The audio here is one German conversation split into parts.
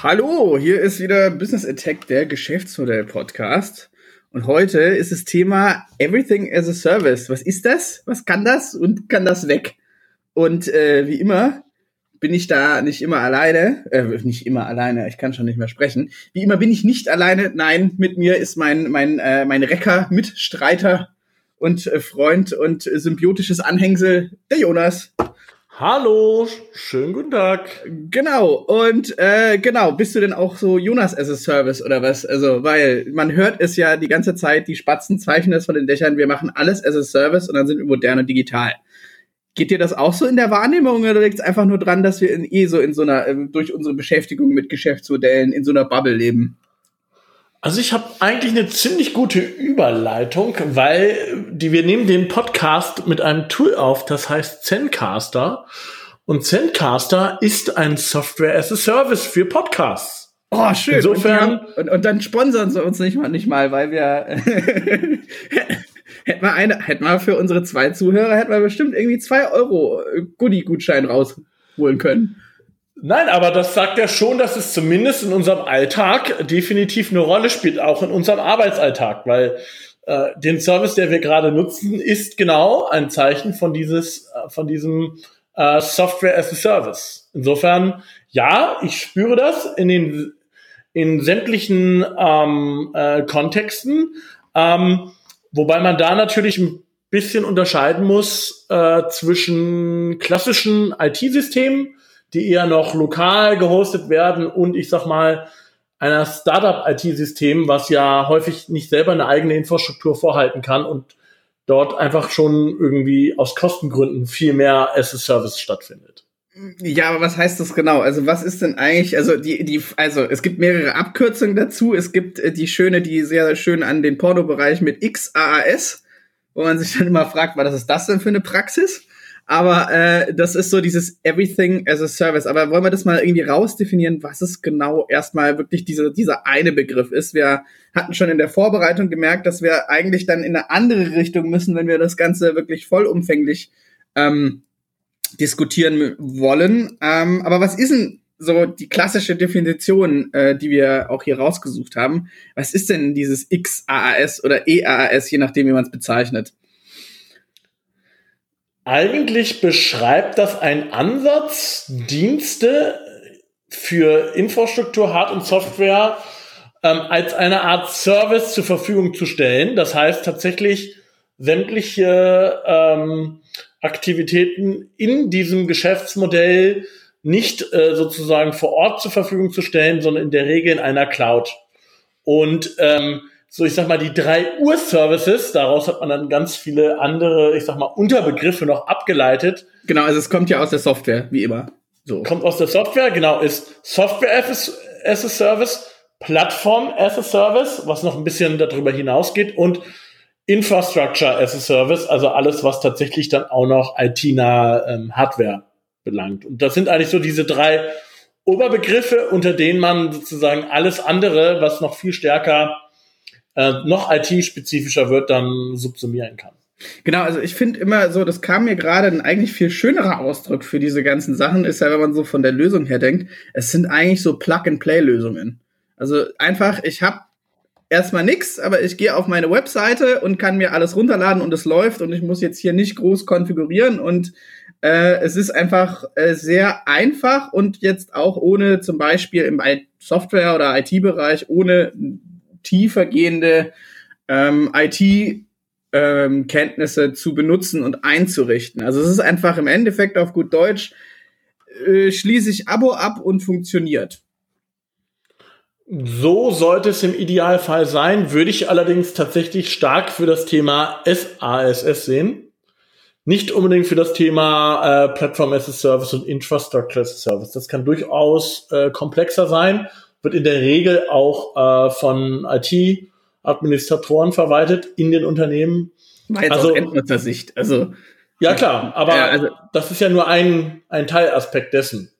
Hallo, hier ist wieder Business Attack, der Geschäftsmodell-Podcast. Und heute ist das Thema Everything as a Service. Was ist das? Was kann das? Und kann das weg? Und äh, wie immer bin ich da nicht immer alleine. Äh, nicht immer alleine, ich kann schon nicht mehr sprechen. Wie immer bin ich nicht alleine. Nein, mit mir ist mein, mein, äh, mein Recker, Mitstreiter und äh, Freund und symbiotisches Anhängsel, der Jonas. Hallo, schönen guten Tag. Genau, und äh, genau, bist du denn auch so Jonas as a Service oder was? Also, weil man hört es ja die ganze Zeit, die Spatzen zeichnen es von den Dächern, wir machen alles as a Service und dann sind wir modern und digital. Geht dir das auch so in der Wahrnehmung oder liegt es einfach nur dran, dass wir in, eh so in so einer, äh, durch unsere Beschäftigung mit Geschäftsmodellen in so einer Bubble leben? Also ich habe eigentlich eine ziemlich gute Überleitung, weil die, wir nehmen den Podcast mit einem Tool auf, das heißt Zencaster. Und Zencaster ist ein Software as a Service für Podcasts. Oh, schön. Insofern. Und, und, und dann sponsern sie uns nicht mal, nicht mal weil wir hätten wir eine, hätten wir für unsere zwei Zuhörer, hätten wir bestimmt irgendwie zwei Euro Goodie-Gutschein rausholen können. Nein, aber das sagt ja schon, dass es zumindest in unserem Alltag definitiv eine Rolle spielt, auch in unserem Arbeitsalltag, weil äh, den Service, der wir gerade nutzen, ist genau ein Zeichen von dieses, äh, von diesem äh, Software as a Service. Insofern, ja, ich spüre das in den in sämtlichen ähm, äh, Kontexten, ähm, wobei man da natürlich ein bisschen unterscheiden muss äh, zwischen klassischen IT-Systemen die eher noch lokal gehostet werden und ich sag mal einer Startup-IT-System, was ja häufig nicht selber eine eigene Infrastruktur vorhalten kann und dort einfach schon irgendwie aus Kostengründen viel mehr as a Service stattfindet. Ja, aber was heißt das genau? Also was ist denn eigentlich, also die, die, also es gibt mehrere Abkürzungen dazu. Es gibt äh, die schöne, die sehr schön an den Pornobereich mit XAAS, wo man sich dann immer fragt, was ist das denn für eine Praxis? Aber äh, das ist so dieses Everything as a Service. Aber wollen wir das mal irgendwie rausdefinieren, was es genau erstmal wirklich diese, dieser eine Begriff ist? Wir hatten schon in der Vorbereitung gemerkt, dass wir eigentlich dann in eine andere Richtung müssen, wenn wir das Ganze wirklich vollumfänglich ähm, diskutieren wollen. Ähm, aber was ist denn so die klassische Definition, äh, die wir auch hier rausgesucht haben? Was ist denn dieses XAAS oder EAAS, je nachdem, wie man es bezeichnet? Eigentlich beschreibt das einen Ansatz, Dienste für Infrastruktur, Hard- und Software ähm, als eine Art Service zur Verfügung zu stellen. Das heißt tatsächlich sämtliche ähm, Aktivitäten in diesem Geschäftsmodell nicht äh, sozusagen vor Ort zur Verfügung zu stellen, sondern in der Regel in einer Cloud. Und ähm, so, ich sag mal, die drei Ur-Services, daraus hat man dann ganz viele andere, ich sag mal, Unterbegriffe noch abgeleitet. Genau, also es kommt ja aus der Software, wie immer. So. Kommt aus der Software, genau, ist Software as a Service, Plattform as a Service, was noch ein bisschen darüber hinausgeht und Infrastructure as a Service, also alles, was tatsächlich dann auch noch IT-nahe ähm, Hardware belangt. Und das sind eigentlich so diese drei Oberbegriffe, unter denen man sozusagen alles andere, was noch viel stärker äh, noch IT-spezifischer wird, dann subsumieren kann. Genau, also ich finde immer so, das kam mir gerade ein eigentlich viel schönerer Ausdruck für diese ganzen Sachen, ist ja, wenn man so von der Lösung her denkt, es sind eigentlich so Plug-and-Play-Lösungen. Also einfach, ich habe erstmal nix, aber ich gehe auf meine Webseite und kann mir alles runterladen und es läuft und ich muss jetzt hier nicht groß konfigurieren und äh, es ist einfach äh, sehr einfach und jetzt auch ohne zum Beispiel im Software- oder IT-Bereich ohne tiefergehende ähm, IT-Kenntnisse ähm, zu benutzen und einzurichten. Also es ist einfach im Endeffekt auf gut Deutsch, äh, schließe ich Abo ab und funktioniert. So sollte es im Idealfall sein, würde ich allerdings tatsächlich stark für das Thema SASS sehen. Nicht unbedingt für das Thema äh, Platform as a Service und Infrastructure as a Service. Das kann durchaus äh, komplexer sein wird in der Regel auch äh, von IT-Administratoren verwaltet in den Unternehmen. War also Endnutzersicht. Also ja klar, aber ja, also, das ist ja nur ein ein Teilaspekt dessen.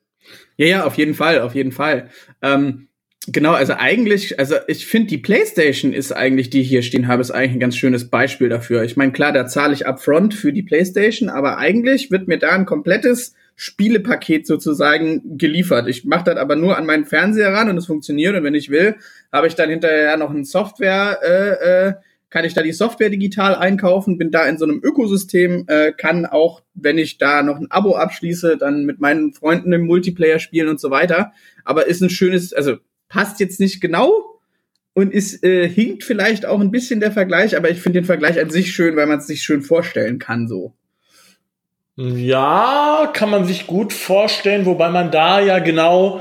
Ja, ja, auf jeden Fall, auf jeden Fall. Ähm, genau, also eigentlich, also ich finde, die PlayStation ist eigentlich, die ich hier stehen habe, ist eigentlich ein ganz schönes Beispiel dafür. Ich meine, klar, da zahle ich upfront für die PlayStation, aber eigentlich wird mir da ein komplettes Spielepaket sozusagen geliefert. Ich mache das aber nur an meinen Fernseher ran und es funktioniert. Und wenn ich will, habe ich dann hinterher noch ein Software, äh, äh, kann ich da die Software digital einkaufen, bin da in so einem Ökosystem, äh, kann auch, wenn ich da noch ein Abo abschließe, dann mit meinen Freunden im Multiplayer spielen und so weiter. Aber ist ein schönes, also passt jetzt nicht genau und ist äh, hinkt vielleicht auch ein bisschen der Vergleich, aber ich finde den Vergleich an sich schön, weil man es sich schön vorstellen kann so. Ja, kann man sich gut vorstellen, wobei man da ja genau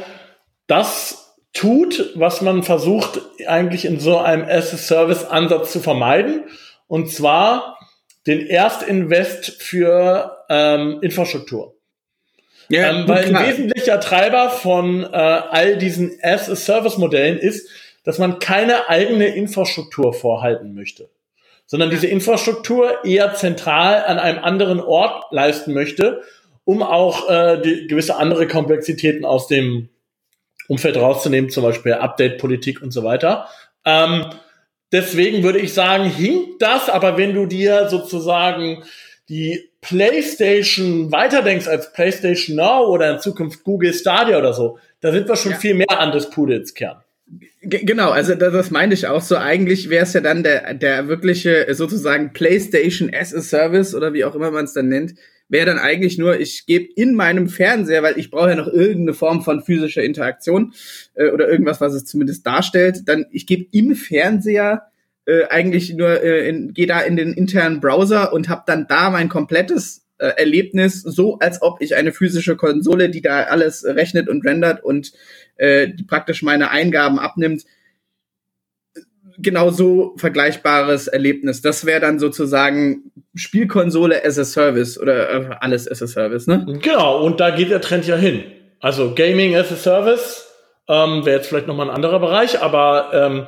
das tut, was man versucht eigentlich in so einem As-a-Service-Ansatz zu vermeiden. Und zwar den Erstinvest für ähm, Infrastruktur. Ja, ähm, weil ein wesentlicher Treiber von äh, all diesen As-a-Service-Modellen ist, dass man keine eigene Infrastruktur vorhalten möchte sondern diese Infrastruktur eher zentral an einem anderen Ort leisten möchte, um auch äh, die, gewisse andere Komplexitäten aus dem Umfeld rauszunehmen, zum Beispiel Update-Politik und so weiter. Ähm, deswegen würde ich sagen, hinkt das, aber wenn du dir sozusagen die PlayStation weiterdenkst als PlayStation Now oder in Zukunft Google Stadia oder so, da sind wir schon ja. viel mehr an des Pudels Kern. Genau, also das, das meine ich auch so. Eigentlich wäre es ja dann der, der wirkliche sozusagen PlayStation as a Service oder wie auch immer man es dann nennt, wäre dann eigentlich nur, ich gebe in meinem Fernseher, weil ich brauche ja noch irgendeine Form von physischer Interaktion äh, oder irgendwas, was es zumindest darstellt, dann ich gebe im Fernseher äh, eigentlich nur, äh, gehe da in den internen Browser und habe dann da mein komplettes äh, Erlebnis, so als ob ich eine physische Konsole, die da alles rechnet und rendert und äh, die praktisch meine Eingaben abnimmt, genau so vergleichbares Erlebnis. Das wäre dann sozusagen Spielkonsole as a Service oder äh, alles as a Service, ne? Genau, und da geht der Trend ja hin. Also Gaming as a Service ähm, wäre jetzt vielleicht nochmal ein anderer Bereich, aber ähm,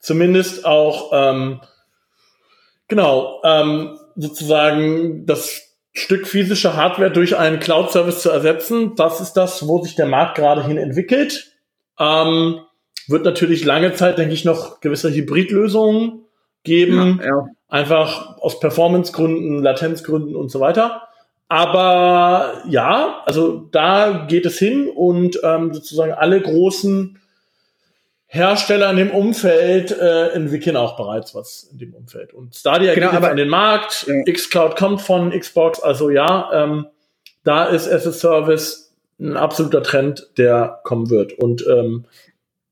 zumindest auch ähm, genau ähm, sozusagen das Stück physische Hardware durch einen Cloud-Service zu ersetzen. Das ist das, wo sich der Markt gerade hin entwickelt. Ähm, wird natürlich lange Zeit, denke ich, noch gewisse Hybridlösungen geben. Ja, ja. Einfach aus Performancegründen, Latenzgründen und so weiter. Aber ja, also da geht es hin und ähm, sozusagen alle großen Hersteller in dem Umfeld äh, entwickeln auch bereits was in dem Umfeld. Und Stadia genau, geht jetzt an den Markt, ja. xCloud kommt von Xbox, also ja, ähm, da ist as a Service ein absoluter Trend, der kommen wird. Und ähm,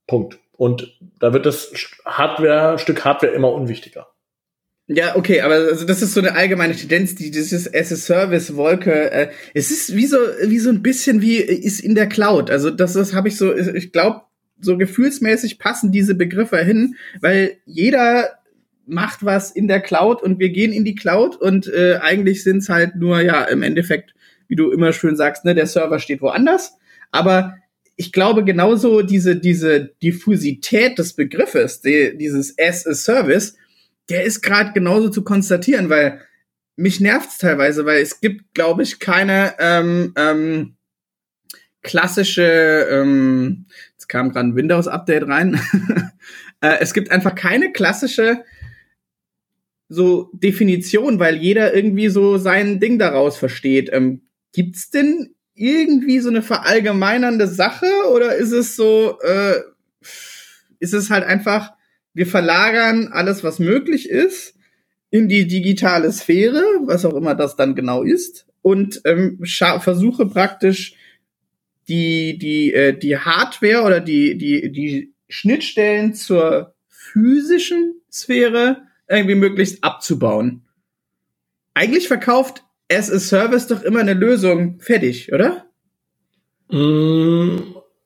Punkt. Und da wird das Hardware, Stück Hardware immer unwichtiger. Ja, okay, aber also das ist so eine allgemeine Tendenz, die dieses as a Service Wolke. Äh, es ist wie so wie so ein bisschen wie ist in der Cloud. Also das, das habe ich so. Ich glaube, so gefühlsmäßig passen diese Begriffe hin, weil jeder macht was in der Cloud und wir gehen in die Cloud und äh, eigentlich sind es halt nur, ja, im Endeffekt, wie du immer schön sagst, ne, der Server steht woanders. Aber ich glaube genauso diese, diese Diffusität des Begriffes, die, dieses as a Service, der ist gerade genauso zu konstatieren, weil mich nervt's teilweise, weil es gibt, glaube ich, keine ähm, ähm, klassische, ähm, jetzt kam gerade ein Windows-Update rein. äh, es gibt einfach keine klassische so Definition, weil jeder irgendwie so sein Ding daraus versteht. Ähm, gibt's denn irgendwie so eine verallgemeinernde Sache oder ist es so, äh, ist es halt einfach, wir verlagern alles, was möglich ist, in die digitale Sphäre, was auch immer das dann genau ist, und ähm, versuche praktisch die, die, äh, die Hardware oder die, die, die Schnittstellen zur physischen Sphäre irgendwie möglichst abzubauen. Eigentlich verkauft as a Service doch immer eine Lösung fertig, oder? Mm,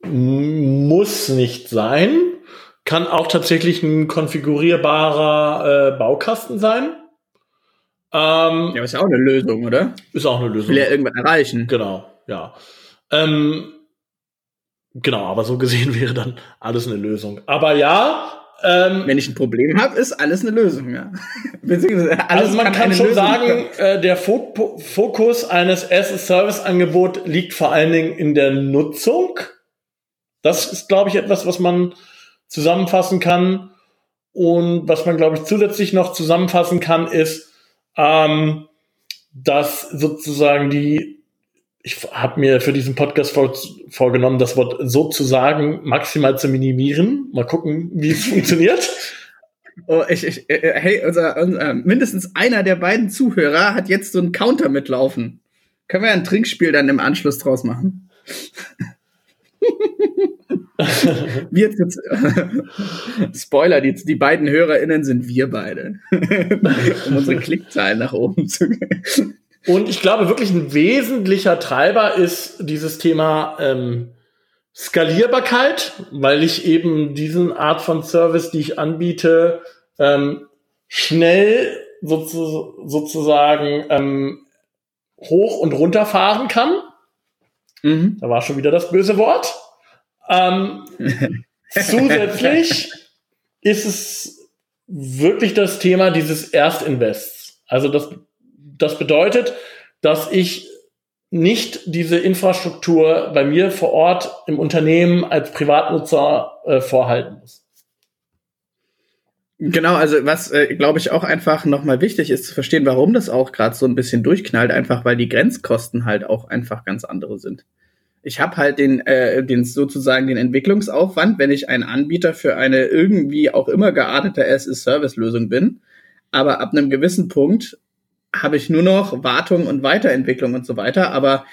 muss nicht sein. Kann auch tatsächlich ein konfigurierbarer äh, Baukasten sein. Ähm, ja, ist ja auch eine Lösung, oder? Ist auch eine Lösung. Will ja irgendwann erreichen. Genau, ja. Ähm, genau, aber so gesehen wäre dann alles eine Lösung. Aber ja, ähm, wenn ich ein Problem habe, ist alles eine Lösung. Ja. also man kann, kann schon Lösung sagen, äh, der Fo Fokus eines as-a-Service-Angebot liegt vor allen Dingen in der Nutzung. Das ist, glaube ich, etwas, was man zusammenfassen kann. Und was man, glaube ich, zusätzlich noch zusammenfassen kann, ist, ähm, dass sozusagen die ich habe mir für diesen Podcast vor, vorgenommen, das Wort sozusagen maximal zu minimieren. Mal gucken, wie es funktioniert. Oh, ich, ich, äh, äh, hey, unser, unser, mindestens einer der beiden Zuhörer hat jetzt so einen Counter mitlaufen. Können wir ein Trinkspiel dann im Anschluss draus machen? wir jetzt, Spoiler, die, die beiden HörerInnen sind wir beide. um unsere Klickzahlen nach oben zu gehen. Und ich glaube, wirklich ein wesentlicher Treiber ist dieses Thema ähm, Skalierbarkeit, weil ich eben diesen Art von Service, die ich anbiete, ähm, schnell sozu sozusagen ähm, hoch und runter fahren kann. Mhm. Da war schon wieder das böse Wort. Ähm, zusätzlich ist es wirklich das Thema dieses Erstinvests. Also das das bedeutet, dass ich nicht diese Infrastruktur bei mir vor Ort im Unternehmen als Privatnutzer äh, vorhalten muss. Genau, also was äh, glaube ich auch einfach nochmal wichtig ist zu verstehen, warum das auch gerade so ein bisschen durchknallt, einfach weil die Grenzkosten halt auch einfach ganz andere sind. Ich habe halt den, äh, den sozusagen den Entwicklungsaufwand, wenn ich ein Anbieter für eine irgendwie auch immer geartete SS-Service-Lösung bin, aber ab einem gewissen Punkt habe ich nur noch Wartung und Weiterentwicklung und so weiter, aber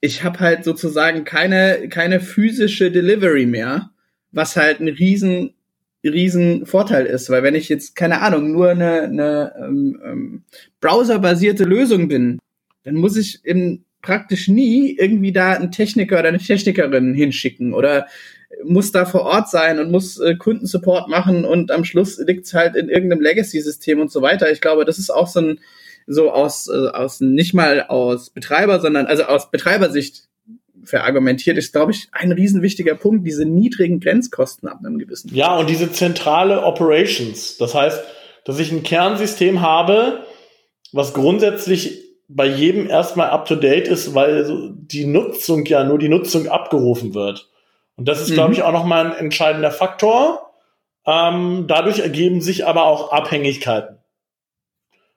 ich habe halt sozusagen keine, keine physische Delivery mehr, was halt ein riesen, riesen Vorteil ist, weil wenn ich jetzt, keine Ahnung, nur eine, eine ähm, ähm, browserbasierte Lösung bin, dann muss ich in praktisch nie irgendwie da einen Techniker oder eine Technikerin hinschicken oder muss da vor Ort sein und muss äh, Kundensupport machen und am Schluss liegt's halt in irgendeinem Legacy-System und so weiter. Ich glaube, das ist auch so ein, so aus, äh, aus nicht mal aus Betreiber, sondern also aus Betreibersicht verargumentiert, ist, glaube ich, ein riesen wichtiger Punkt, diese niedrigen Grenzkosten ab einem gewissen. Ja, und diese zentrale Operations. Das heißt, dass ich ein Kernsystem habe, was grundsätzlich bei jedem erstmal up to date ist, weil die Nutzung ja nur die Nutzung abgerufen wird. Und das ist, mhm. glaube ich, auch nochmal ein entscheidender Faktor. Ähm, dadurch ergeben sich aber auch Abhängigkeiten.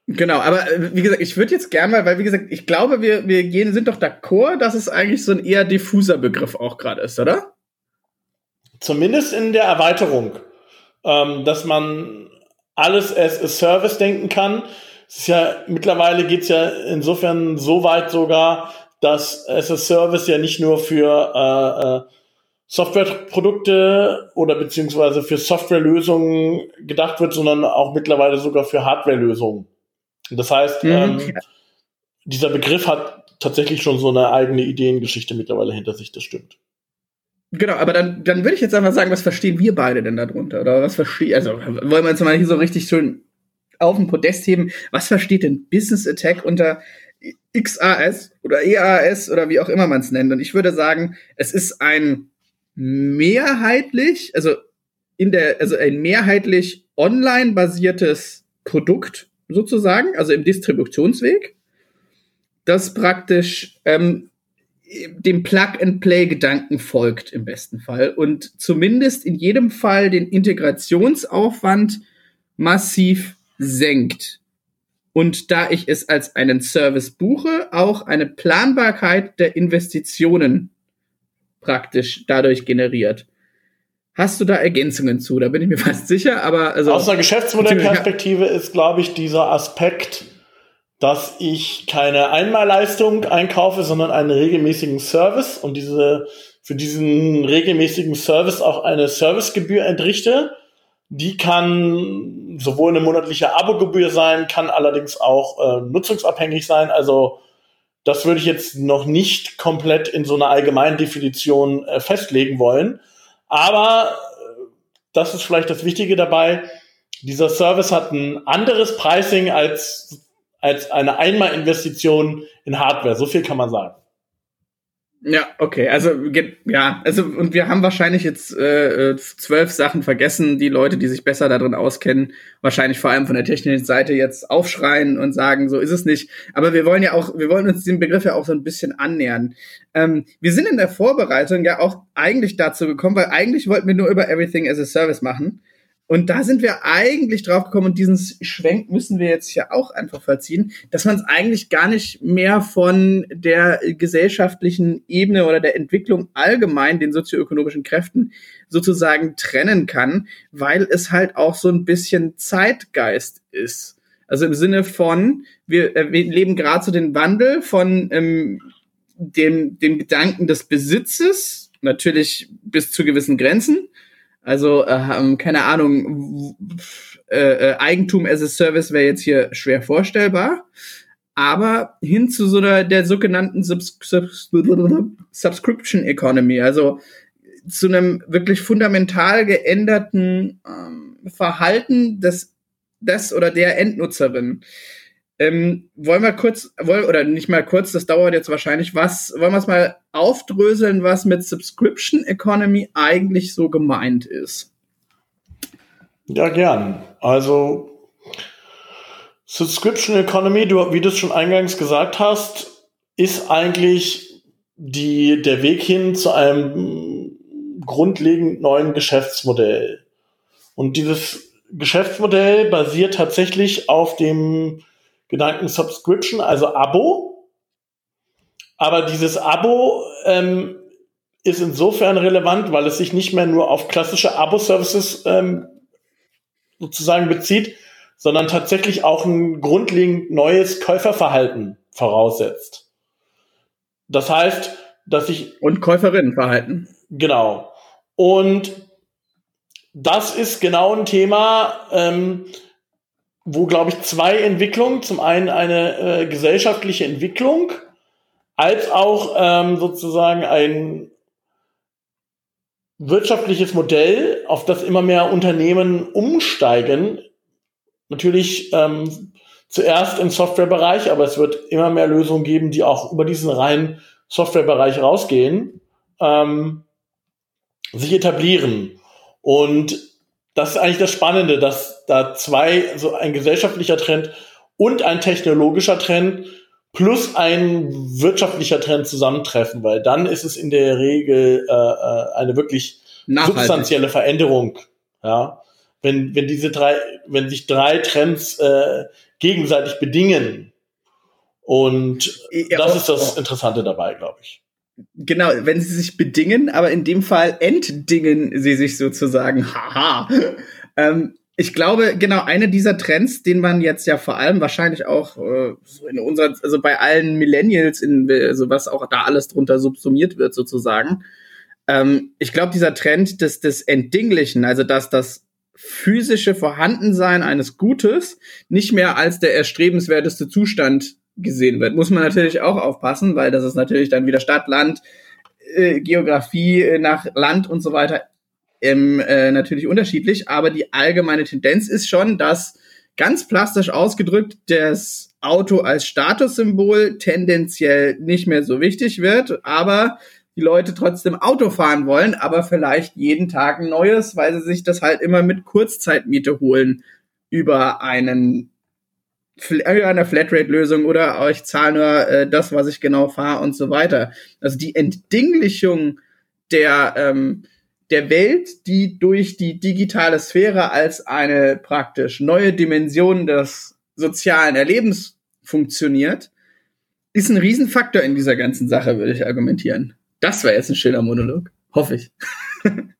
Genau, aber äh, wie gesagt, ich würde jetzt gerne mal, weil wie gesagt, ich glaube, wir, wir gehen, sind doch d'accord, dass es eigentlich so ein eher diffuser Begriff auch gerade ist, oder? Zumindest in der Erweiterung, ähm, dass man alles as a Service denken kann. Es ist ja mittlerweile geht's ja insofern so weit sogar, dass as a Service ja nicht nur für äh, äh, Softwareprodukte oder beziehungsweise für Softwarelösungen gedacht wird, sondern auch mittlerweile sogar für Hardwarelösungen. Das heißt, mhm. ähm, dieser Begriff hat tatsächlich schon so eine eigene Ideengeschichte mittlerweile hinter sich, das stimmt. Genau, aber dann, dann würde ich jetzt einfach sagen, was verstehen wir beide denn darunter? Oder was verstehen, also wollen wir jetzt mal hier so richtig schön auf den Podest heben, was versteht denn Business Attack unter XAS oder EAS oder wie auch immer man es nennt? Und ich würde sagen, es ist ein mehrheitlich, also in der, also ein mehrheitlich online basiertes Produkt, sozusagen, also im Distributionsweg, das praktisch ähm, dem Plug-and-Play-Gedanken folgt im besten Fall und zumindest in jedem Fall den Integrationsaufwand massiv senkt. Und da ich es als einen Service buche, auch eine Planbarkeit der Investitionen praktisch dadurch generiert. Hast du da Ergänzungen zu? Da bin ich mir fast sicher, aber also. Aus einer Geschäftsmodellperspektive ist, glaube ich, dieser Aspekt, dass ich keine Einmalleistung einkaufe, sondern einen regelmäßigen Service und diese, für diesen regelmäßigen Service auch eine Servicegebühr entrichte. Die kann sowohl eine monatliche Abogebühr sein, kann allerdings auch äh, nutzungsabhängig sein. Also das würde ich jetzt noch nicht komplett in so einer allgemeinen Definition äh, festlegen wollen. Aber äh, das ist vielleicht das Wichtige dabei. Dieser Service hat ein anderes Pricing als, als eine Einmalinvestition in Hardware. So viel kann man sagen. Ja, okay. Also ja, also und wir haben wahrscheinlich jetzt äh, äh, zwölf Sachen vergessen, die Leute, die sich besser darin auskennen, wahrscheinlich vor allem von der technischen Seite jetzt aufschreien und sagen, so ist es nicht. Aber wir wollen ja auch, wir wollen uns dem Begriff ja auch so ein bisschen annähern. Ähm, wir sind in der Vorbereitung ja auch eigentlich dazu gekommen, weil eigentlich wollten wir nur über Everything as a Service machen. Und da sind wir eigentlich drauf gekommen und diesen Schwenk müssen wir jetzt hier auch einfach verziehen, dass man es eigentlich gar nicht mehr von der gesellschaftlichen Ebene oder der Entwicklung allgemein, den sozioökonomischen Kräften sozusagen trennen kann, weil es halt auch so ein bisschen Zeitgeist ist. Also im Sinne von, wir, äh, wir leben gerade so den Wandel von ähm, dem, dem Gedanken des Besitzes, natürlich bis zu gewissen Grenzen, also, äh, keine Ahnung, äh, äh, Eigentum as a Service wäre jetzt hier schwer vorstellbar. Aber hin zu so einer der sogenannten Subs Subs Subscription Economy, also zu einem wirklich fundamental geänderten ähm, Verhalten des, des oder der Endnutzerin. Ähm, wollen wir kurz, oder nicht mal kurz, das dauert jetzt wahrscheinlich, was, wollen wir es mal aufdröseln, was mit Subscription Economy eigentlich so gemeint ist? Ja, gern. Also, Subscription Economy, du, wie du es schon eingangs gesagt hast, ist eigentlich die, der Weg hin zu einem grundlegend neuen Geschäftsmodell. Und dieses Geschäftsmodell basiert tatsächlich auf dem Gedanken Subscription, also Abo. Aber dieses Abo ähm, ist insofern relevant, weil es sich nicht mehr nur auf klassische Abo-Services ähm, sozusagen bezieht, sondern tatsächlich auch ein grundlegend neues Käuferverhalten voraussetzt. Das heißt, dass ich. Und Käuferinnenverhalten. Genau. Und das ist genau ein Thema, ähm, wo, glaube ich, zwei Entwicklungen, zum einen eine äh, gesellschaftliche Entwicklung, als auch ähm, sozusagen ein wirtschaftliches Modell, auf das immer mehr Unternehmen umsteigen. Natürlich ähm, zuerst im Softwarebereich, aber es wird immer mehr Lösungen geben, die auch über diesen reinen Softwarebereich rausgehen, ähm, sich etablieren. Und das ist eigentlich das Spannende, dass da zwei, so ein gesellschaftlicher Trend und ein technologischer Trend plus ein wirtschaftlicher Trend zusammentreffen, weil dann ist es in der Regel äh, äh eine wirklich Nachhaltig. substanzielle Veränderung. Ja, wenn wenn diese drei, wenn sich drei Trends äh, gegenseitig bedingen und ja, das ist das Interessante dabei, glaube ich. Genau, wenn sie sich bedingen, aber in dem Fall entdingen sie sich sozusagen. Haha. ähm, ich glaube, genau, eine dieser Trends, den man jetzt ja vor allem wahrscheinlich auch äh, so in unserer, also bei allen Millennials, in also was auch da alles drunter subsumiert wird, sozusagen. Ähm, ich glaube, dieser Trend des, des Entdinglichen, also dass das physische Vorhandensein eines Gutes nicht mehr als der erstrebenswerteste Zustand gesehen wird. Muss man natürlich auch aufpassen, weil das ist natürlich dann wieder Stadt, Land, äh, Geografie äh, nach Land und so weiter ähm, äh, natürlich unterschiedlich. Aber die allgemeine Tendenz ist schon, dass ganz plastisch ausgedrückt das Auto als Statussymbol tendenziell nicht mehr so wichtig wird, aber die Leute trotzdem Auto fahren wollen, aber vielleicht jeden Tag ein neues, weil sie sich das halt immer mit Kurzzeitmiete holen über einen einer Flatrate-Lösung oder ich zahle nur äh, das, was ich genau fahre und so weiter. Also die Entdinglichung der, ähm, der Welt, die durch die digitale Sphäre als eine praktisch neue Dimension des sozialen Erlebens funktioniert, ist ein Riesenfaktor in dieser ganzen Sache, würde ich argumentieren. Das war jetzt ein schöner Monolog. Hoffe ich.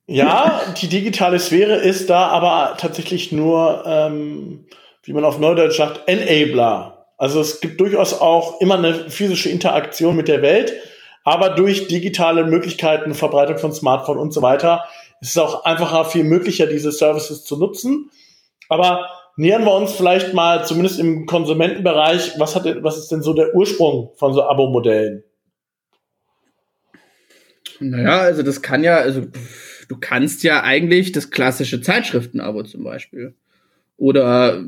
ja, die digitale Sphäre ist da aber tatsächlich nur ähm, wie man auf Neudeutsch sagt, Enabler. Also es gibt durchaus auch immer eine physische Interaktion mit der Welt, aber durch digitale Möglichkeiten, Verbreitung von Smartphone und so weiter, ist es auch einfacher, viel möglicher, diese Services zu nutzen. Aber nähern wir uns vielleicht mal, zumindest im Konsumentenbereich, was, hat, was ist denn so der Ursprung von so Abo-Modellen? Naja, also das kann ja, also du kannst ja eigentlich das klassische Zeitschriften-Abo zum Beispiel. Oder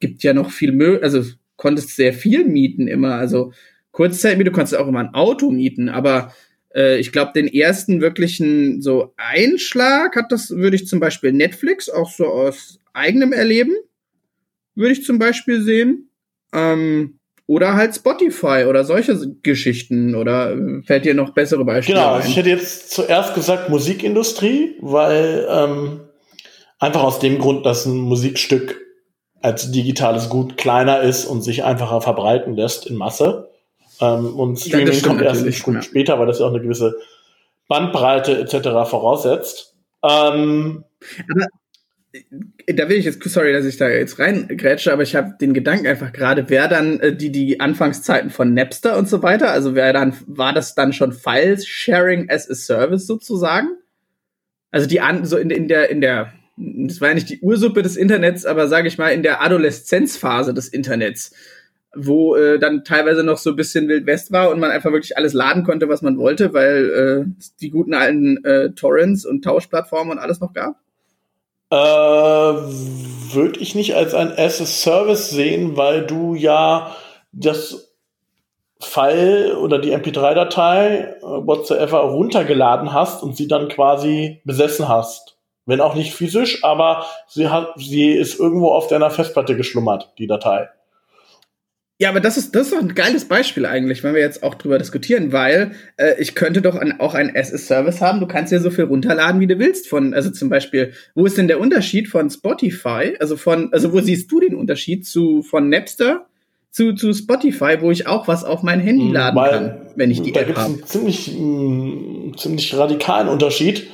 gibt ja noch viel Müll, also konntest sehr viel mieten immer. Also Kurzzeitmiete, du konntest auch immer ein Auto mieten, aber äh, ich glaube, den ersten wirklichen so Einschlag hat das, würde ich zum Beispiel Netflix, auch so aus eigenem Erleben, würde ich zum Beispiel sehen. Ähm, oder halt Spotify oder solche Geschichten oder äh, fällt dir noch bessere Beispiele genau, ein? Genau, ich hätte jetzt zuerst gesagt Musikindustrie, weil ähm, Einfach aus dem Grund, dass ein Musikstück als digitales Gut kleiner ist und sich einfacher verbreiten lässt in Masse. Ähm, und Streaming ja, kommt erst ja. später, weil das ja auch eine gewisse Bandbreite etc. voraussetzt. Ähm, aber äh, da will ich jetzt, sorry, dass ich da jetzt reingrätsche, aber ich habe den Gedanken einfach gerade, wer dann äh, die, die Anfangszeiten von Napster und so weiter, also wer dann, war das dann schon File-Sharing as a Service sozusagen? Also die an, so in, in der, in der, das war ja nicht die Ursuppe des Internets, aber sage ich mal, in der Adoleszenzphase des Internets wo äh, dann teilweise noch so ein bisschen Wild West war und man einfach wirklich alles laden konnte, was man wollte, weil äh, die guten alten äh, Torrents und Tauschplattformen und alles noch gab? Äh, Würde ich nicht als ein as-a-Service sehen, weil du ja das File oder die MP3-Datei, äh, whatsoever, runtergeladen hast und sie dann quasi besessen hast. Wenn auch nicht physisch, aber sie hat, sie ist irgendwo auf deiner Festplatte geschlummert, die Datei. Ja, aber das ist, das ist doch ein geiles Beispiel eigentlich, wenn wir jetzt auch drüber diskutieren, weil äh, ich könnte doch an, auch ein SS-Service haben. Du kannst ja so viel runterladen, wie du willst. Von, also zum Beispiel, wo ist denn der Unterschied von Spotify? Also von, also wo siehst du den Unterschied zu von Napster zu, zu Spotify, wo ich auch was auf mein Handy hm, laden weil, kann, wenn ich die da App habe? Da gibt es einen ziemlich, mh, ziemlich radikalen Unterschied.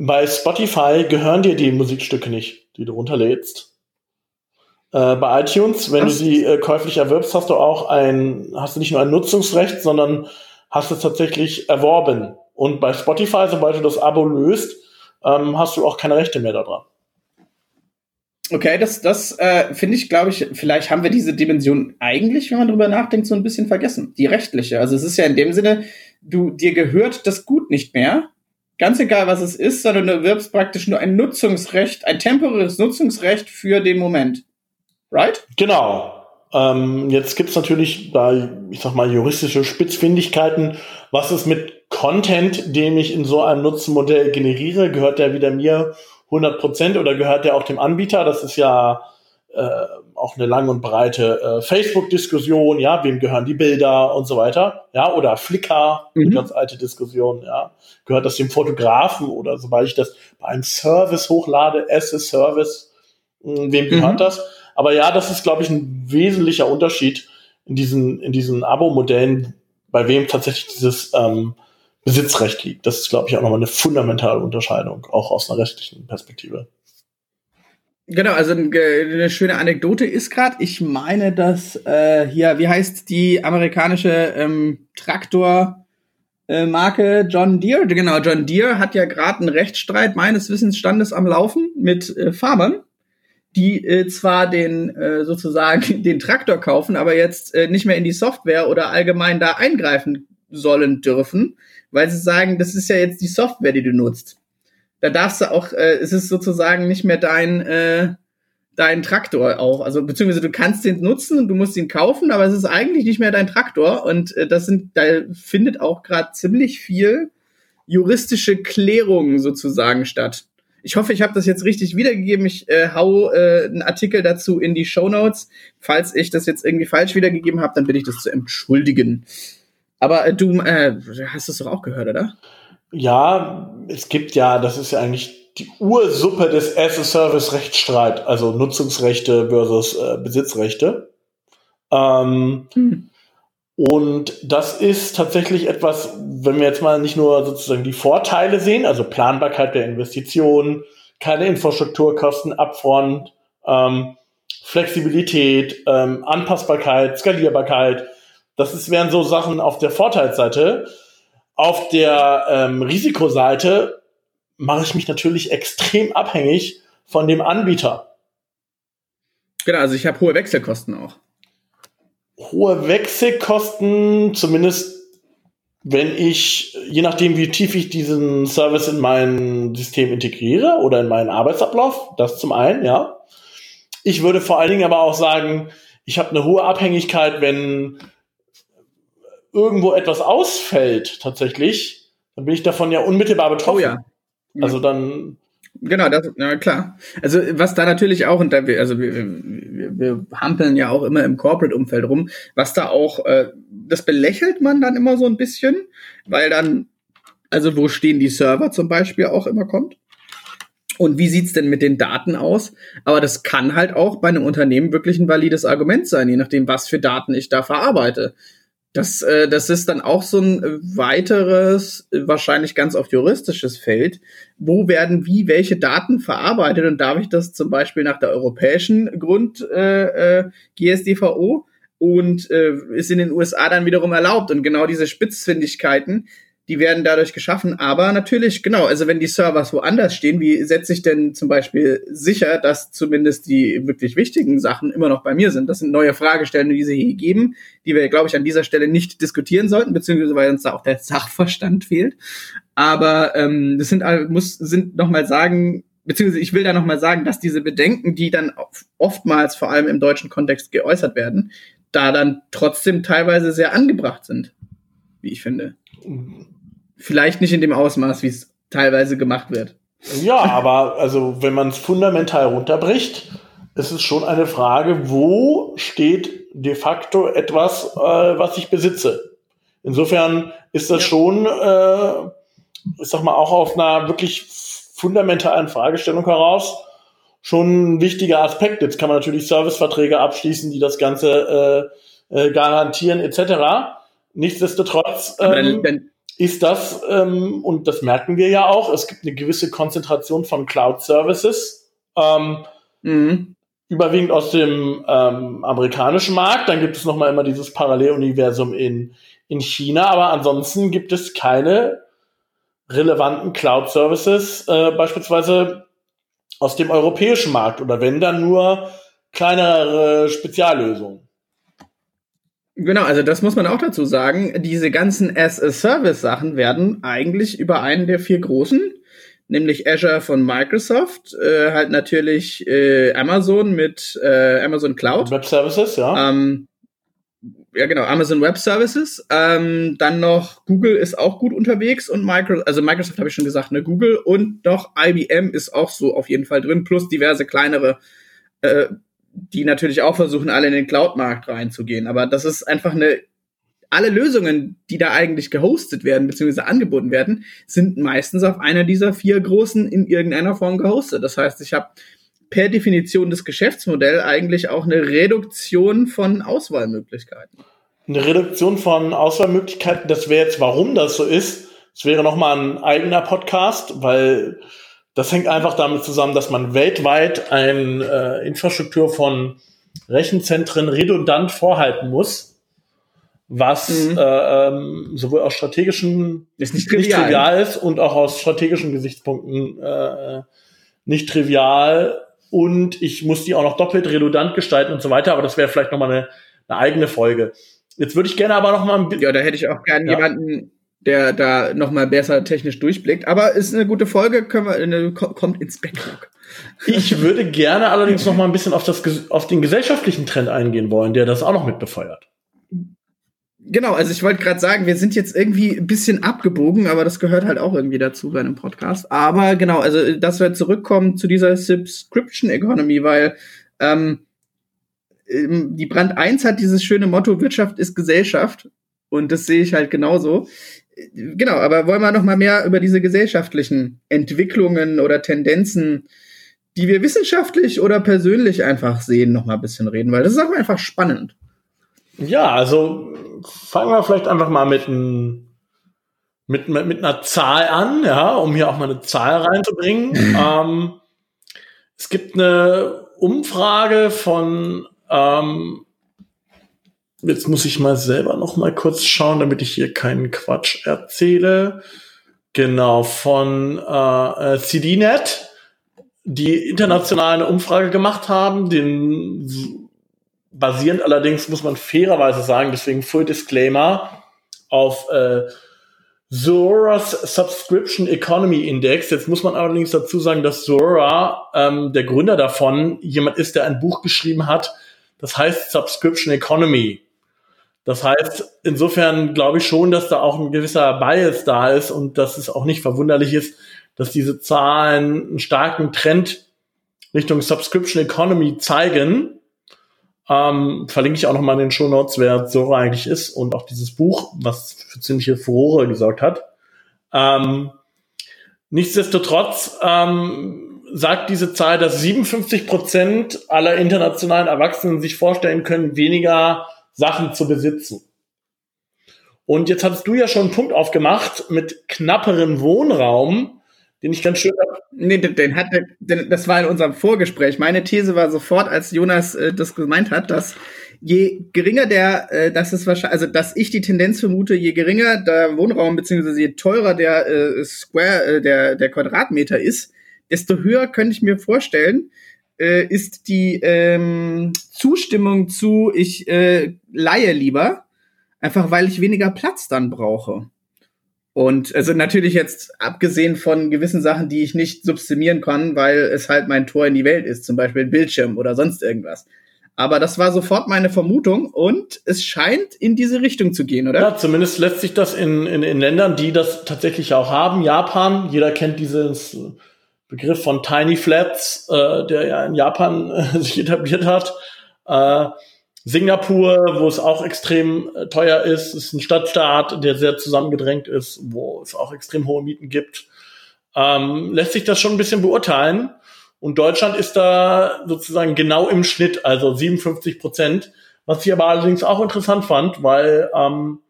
Bei Spotify gehören dir die Musikstücke nicht, die du runterlädst. Äh, bei iTunes, wenn Ach. du sie äh, käuflich erwirbst, hast du auch ein, hast du nicht nur ein Nutzungsrecht, sondern hast es tatsächlich erworben. Und bei Spotify, sobald du das Abo löst, ähm, hast du auch keine Rechte mehr daran. Okay, das, das äh, finde ich, glaube ich, vielleicht haben wir diese Dimension eigentlich, wenn man drüber nachdenkt, so ein bisschen vergessen. Die rechtliche. Also es ist ja in dem Sinne, du, dir gehört das Gut nicht mehr. Ganz egal, was es ist, sondern du wirbst praktisch nur ein Nutzungsrecht, ein temporäres Nutzungsrecht für den Moment right? Genau. Ähm, jetzt gibt's natürlich da, ich sag mal, juristische Spitzfindigkeiten. Was ist mit Content, den ich in so einem Nutzenmodell generiere? Gehört der wieder mir 100% oder gehört der auch dem Anbieter? Das ist ja äh, auch eine lang und breite äh, Facebook-Diskussion, ja, wem gehören die Bilder und so weiter, ja, oder Flickr, mhm. eine ganz alte Diskussion, ja, gehört das dem Fotografen oder sobald ich das bei einem Service hochlade, as a Service, hm, wem gehört mhm. das? Aber ja, das ist, glaube ich, ein wesentlicher Unterschied in diesen, in diesen Abo-Modellen, bei wem tatsächlich dieses ähm, Besitzrecht liegt. Das ist, glaube ich, auch nochmal eine fundamentale Unterscheidung, auch aus einer rechtlichen Perspektive. Genau, also eine schöne Anekdote ist gerade, ich meine, dass äh, hier, wie heißt die amerikanische ähm, Traktor äh, Marke John Deere? Genau, John Deere hat ja gerade einen Rechtsstreit meines Wissensstandes am Laufen mit äh, Farmern die äh, zwar den äh, sozusagen den Traktor kaufen, aber jetzt äh, nicht mehr in die Software oder allgemein da eingreifen sollen dürfen, weil sie sagen, das ist ja jetzt die Software, die du nutzt. Da darfst du auch, äh, es ist sozusagen nicht mehr dein äh, dein Traktor auch, also beziehungsweise du kannst den nutzen und du musst ihn kaufen, aber es ist eigentlich nicht mehr dein Traktor und äh, das sind, da findet auch gerade ziemlich viel juristische Klärung sozusagen statt. Ich hoffe, ich habe das jetzt richtig wiedergegeben. Ich äh, hau äh, einen Artikel dazu in die Show Notes. Falls ich das jetzt irgendwie falsch wiedergegeben habe, dann bitte ich das zu entschuldigen. Aber äh, du äh, hast es doch auch gehört, oder? Ja, es gibt ja, das ist ja eigentlich die Ursuppe des As-a-Service-Rechtsstreit, also Nutzungsrechte versus äh, Besitzrechte. Ähm, hm. Und das ist tatsächlich etwas, wenn wir jetzt mal nicht nur sozusagen die Vorteile sehen, also Planbarkeit der Investitionen, keine Infrastrukturkosten upfront, ähm, Flexibilität, ähm, Anpassbarkeit, Skalierbarkeit. Das ist, wären so Sachen auf der Vorteilsseite. Auf der ähm, Risikoseite mache ich mich natürlich extrem abhängig von dem Anbieter. Genau, also ich habe hohe Wechselkosten auch hohe Wechselkosten, zumindest wenn ich, je nachdem, wie tief ich diesen Service in mein System integriere oder in meinen Arbeitsablauf, das zum einen, ja. Ich würde vor allen Dingen aber auch sagen, ich habe eine hohe Abhängigkeit, wenn irgendwo etwas ausfällt tatsächlich, dann bin ich davon ja unmittelbar betroffen. Oh ja. Also dann Genau, das, ja klar. Also was da natürlich auch, und da wir, also wir, wir, wir hampeln ja auch immer im Corporate-Umfeld rum, was da auch, äh, das belächelt man dann immer so ein bisschen, weil dann, also wo stehen die Server zum Beispiel auch immer kommt. Und wie sieht's denn mit den Daten aus? Aber das kann halt auch bei einem Unternehmen wirklich ein valides Argument sein, je nachdem, was für Daten ich da verarbeite. Das, äh, das ist dann auch so ein weiteres, wahrscheinlich ganz oft juristisches Feld. Wo werden wie welche Daten verarbeitet und darf ich das zum Beispiel nach der europäischen Grund äh, äh, GSDVO und äh, ist in den USA dann wiederum erlaubt. Und genau diese Spitzfindigkeiten, die werden dadurch geschaffen. Aber natürlich, genau, also wenn die Servers woanders stehen, wie setze ich denn zum Beispiel sicher, dass zumindest die wirklich wichtigen Sachen immer noch bei mir sind? Das sind neue Fragestellungen, die sie hier geben, die wir, glaube ich, an dieser Stelle nicht diskutieren sollten, beziehungsweise weil uns da auch der Sachverstand fehlt. Aber ähm, das sind, muss, sind nochmal sagen, beziehungsweise ich will da nochmal sagen, dass diese Bedenken, die dann oftmals vor allem im deutschen Kontext geäußert werden, da dann trotzdem teilweise sehr angebracht sind, wie ich finde. Vielleicht nicht in dem Ausmaß, wie es teilweise gemacht wird. Ja, aber also wenn man es fundamental runterbricht, ist es schon eine Frage, wo steht de facto etwas, äh, was ich besitze. Insofern ist das ja. schon, äh, ich sag mal, auch auf einer wirklich fundamentalen Fragestellung heraus schon ein wichtiger Aspekt. Jetzt kann man natürlich Serviceverträge abschließen, die das Ganze äh, äh, garantieren etc. Nichtsdestotrotz ähm, dann, ist das, ähm, und das merken wir ja auch, es gibt eine gewisse Konzentration von Cloud-Services, ähm, mhm. überwiegend aus dem ähm, amerikanischen Markt. Dann gibt es nochmal immer dieses Paralleluniversum in, in China, aber ansonsten gibt es keine relevanten Cloud-Services, äh, beispielsweise aus dem europäischen Markt oder wenn dann nur kleinere Speziallösungen. Genau, also das muss man auch dazu sagen. Diese ganzen as-a-Service-Sachen werden eigentlich über einen der vier großen, nämlich Azure von Microsoft, äh, halt natürlich äh, Amazon mit äh, Amazon Cloud. Web Services, ja. Ähm, ja, genau, Amazon Web Services. Ähm, dann noch Google ist auch gut unterwegs und Microsoft, also Microsoft habe ich schon gesagt, ne, Google und noch IBM ist auch so auf jeden Fall drin, plus diverse kleinere äh, die natürlich auch versuchen, alle in den Cloud-Markt reinzugehen. Aber das ist einfach eine, alle Lösungen, die da eigentlich gehostet werden, beziehungsweise angeboten werden, sind meistens auf einer dieser vier großen in irgendeiner Form gehostet. Das heißt, ich habe per Definition das Geschäftsmodell eigentlich auch eine Reduktion von Auswahlmöglichkeiten. Eine Reduktion von Auswahlmöglichkeiten, das wäre jetzt, warum das so ist. Es wäre nochmal ein eigener Podcast, weil das hängt einfach damit zusammen, dass man weltweit eine äh, Infrastruktur von Rechenzentren redundant vorhalten muss, was mhm. äh, ähm, sowohl aus strategischen ist nicht, trivial. nicht, trivial. ist und auch aus strategischen Gesichtspunkten äh, nicht trivial. Und ich muss die auch noch doppelt redundant gestalten und so weiter. Aber das wäre vielleicht noch mal eine, eine eigene Folge. Jetzt würde ich gerne aber noch mal ein bisschen. Ja, da hätte ich auch gerne ja. jemanden der da noch mal besser technisch durchblickt. Aber ist eine gute Folge, können wir, kommt ins Backlog. Ich würde gerne allerdings noch mal ein bisschen auf, das, auf den gesellschaftlichen Trend eingehen wollen, der das auch noch mit befeuert. Genau, also ich wollte gerade sagen, wir sind jetzt irgendwie ein bisschen abgebogen, aber das gehört halt auch irgendwie dazu bei einem Podcast. Aber genau, also dass wir zurückkommen zu dieser Subscription Economy, weil ähm, die Brand 1 hat dieses schöne Motto, Wirtschaft ist Gesellschaft. Und das sehe ich halt genauso genau, aber wollen wir noch mal mehr über diese gesellschaftlichen Entwicklungen oder Tendenzen, die wir wissenschaftlich oder persönlich einfach sehen, noch mal ein bisschen reden, weil das ist auch einfach spannend. Ja, also fangen wir vielleicht einfach mal mit, ein, mit, mit, mit einer Zahl an, ja, um hier auch mal eine Zahl reinzubringen. ähm, es gibt eine Umfrage von ähm, Jetzt muss ich mal selber noch mal kurz schauen, damit ich hier keinen Quatsch erzähle. Genau, von äh, äh CDNet, die international eine Umfrage gemacht haben, den basierend allerdings, muss man fairerweise sagen, deswegen Full Disclaimer, auf äh, Zora's Subscription Economy Index. Jetzt muss man allerdings dazu sagen, dass Zora, ähm, der Gründer davon, jemand ist, der ein Buch geschrieben hat, das heißt Subscription Economy. Das heißt, insofern glaube ich schon, dass da auch ein gewisser Bias da ist und dass es auch nicht verwunderlich ist, dass diese Zahlen einen starken Trend Richtung Subscription Economy zeigen. Ähm, verlinke ich auch noch mal in den Show Notes, wer Zora eigentlich ist und auch dieses Buch, was für ziemliche Furore gesorgt hat. Ähm, nichtsdestotrotz ähm, sagt diese Zahl, dass 57 Prozent aller internationalen Erwachsenen sich vorstellen können, weniger Sachen zu besitzen. Und jetzt hast du ja schon einen Punkt aufgemacht mit knapperen Wohnraum, den ich ganz schön. Nee, den, den hat, den, das war in unserem Vorgespräch. Meine These war sofort, als Jonas äh, das gemeint hat, dass je geringer der, äh, das ist wahrscheinlich, also dass ich die Tendenz vermute, je geringer der Wohnraum beziehungsweise je teurer der äh, Square, äh, der der Quadratmeter ist, desto höher könnte ich mir vorstellen, äh, ist die ähm, Zustimmung zu ich äh, leihe lieber Einfach weil ich weniger Platz dann brauche. Und also natürlich jetzt abgesehen von gewissen Sachen, die ich nicht subsumieren kann, weil es halt mein Tor in die Welt ist, zum Beispiel ein Bildschirm oder sonst irgendwas. Aber das war sofort meine Vermutung und es scheint in diese Richtung zu gehen, oder? Ja, zumindest lässt sich das in, in, in Ländern, die das tatsächlich auch haben. Japan, jeder kennt dieses Begriff von Tiny Flats, äh, der ja in Japan äh, sich etabliert hat. Äh, Singapur, wo es auch extrem äh, teuer ist, ist ein Stadtstaat, der sehr zusammengedrängt ist, wo es auch extrem hohe Mieten gibt. Ähm, lässt sich das schon ein bisschen beurteilen. Und Deutschland ist da sozusagen genau im Schnitt, also 57 Prozent. Was ich aber allerdings auch interessant fand, weil ähm,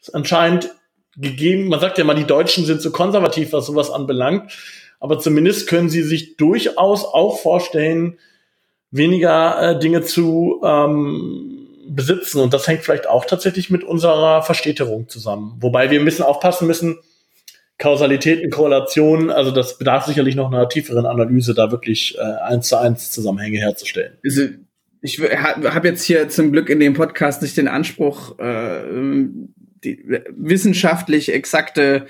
es anscheinend gegeben, man sagt ja mal, die Deutschen sind so konservativ, was sowas anbelangt, aber zumindest können sie sich durchaus auch vorstellen, weniger äh, Dinge zu ähm, besitzen. Und das hängt vielleicht auch tatsächlich mit unserer Verstädterung zusammen. Wobei wir ein bisschen aufpassen müssen, Kausalitäten, Korrelationen, also das bedarf sicherlich noch einer tieferen Analyse, da wirklich äh, eins zu eins Zusammenhänge herzustellen. Also ich habe jetzt hier zum Glück in dem Podcast nicht den Anspruch, äh, die wissenschaftlich exakte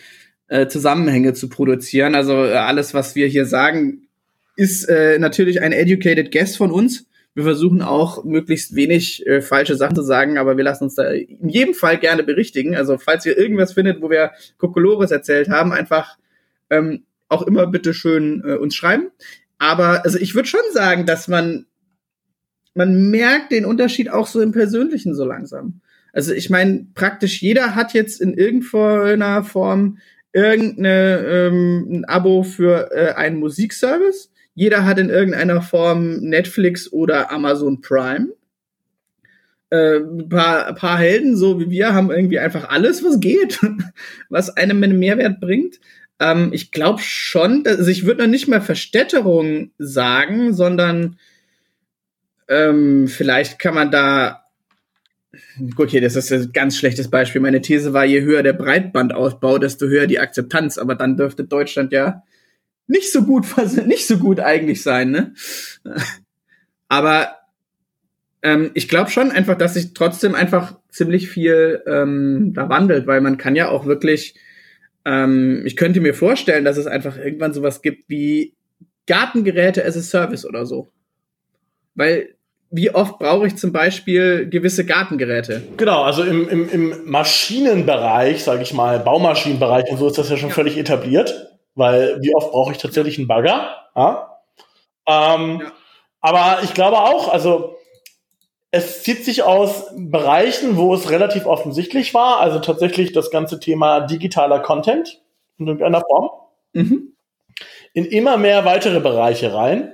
äh, Zusammenhänge zu produzieren. Also äh, alles, was wir hier sagen, ist äh, natürlich ein educated guess von uns. Wir versuchen auch möglichst wenig äh, falsche Sachen zu sagen, aber wir lassen uns da in jedem Fall gerne berichtigen. Also falls ihr irgendwas findet, wo wir Kokolores erzählt haben, einfach ähm, auch immer bitte schön äh, uns schreiben. Aber also ich würde schon sagen, dass man man merkt den Unterschied auch so im Persönlichen so langsam. Also ich meine, praktisch jeder hat jetzt in irgendeiner Form irgendeine ähm, Abo für äh, einen Musikservice jeder hat in irgendeiner Form Netflix oder Amazon Prime. Äh, ein paar, ein paar Helden, so wie wir, haben irgendwie einfach alles, was geht, was einem einen Mehrwert bringt. Ähm, ich glaube schon, dass, also ich würde noch nicht mal Verstädterung sagen, sondern ähm, vielleicht kann man da Gut, hier, das ist ein ganz schlechtes Beispiel. Meine These war, je höher der Breitbandausbau, desto höher die Akzeptanz. Aber dann dürfte Deutschland ja nicht so gut, nicht so gut eigentlich sein, ne? Aber ähm, ich glaube schon einfach, dass sich trotzdem einfach ziemlich viel ähm, da wandelt, weil man kann ja auch wirklich, ähm, ich könnte mir vorstellen, dass es einfach irgendwann sowas gibt wie Gartengeräte as a Service oder so. Weil wie oft brauche ich zum Beispiel gewisse Gartengeräte? Genau, also im, im, im Maschinenbereich, sage ich mal, Baumaschinenbereich und so ist das ja schon ja. völlig etabliert weil wie oft brauche ich tatsächlich einen Bagger? Ja? Ähm, ja. Aber ich glaube auch, also es zieht sich aus Bereichen, wo es relativ offensichtlich war, also tatsächlich das ganze Thema digitaler Content in irgendeiner Form, mhm. in immer mehr weitere Bereiche rein.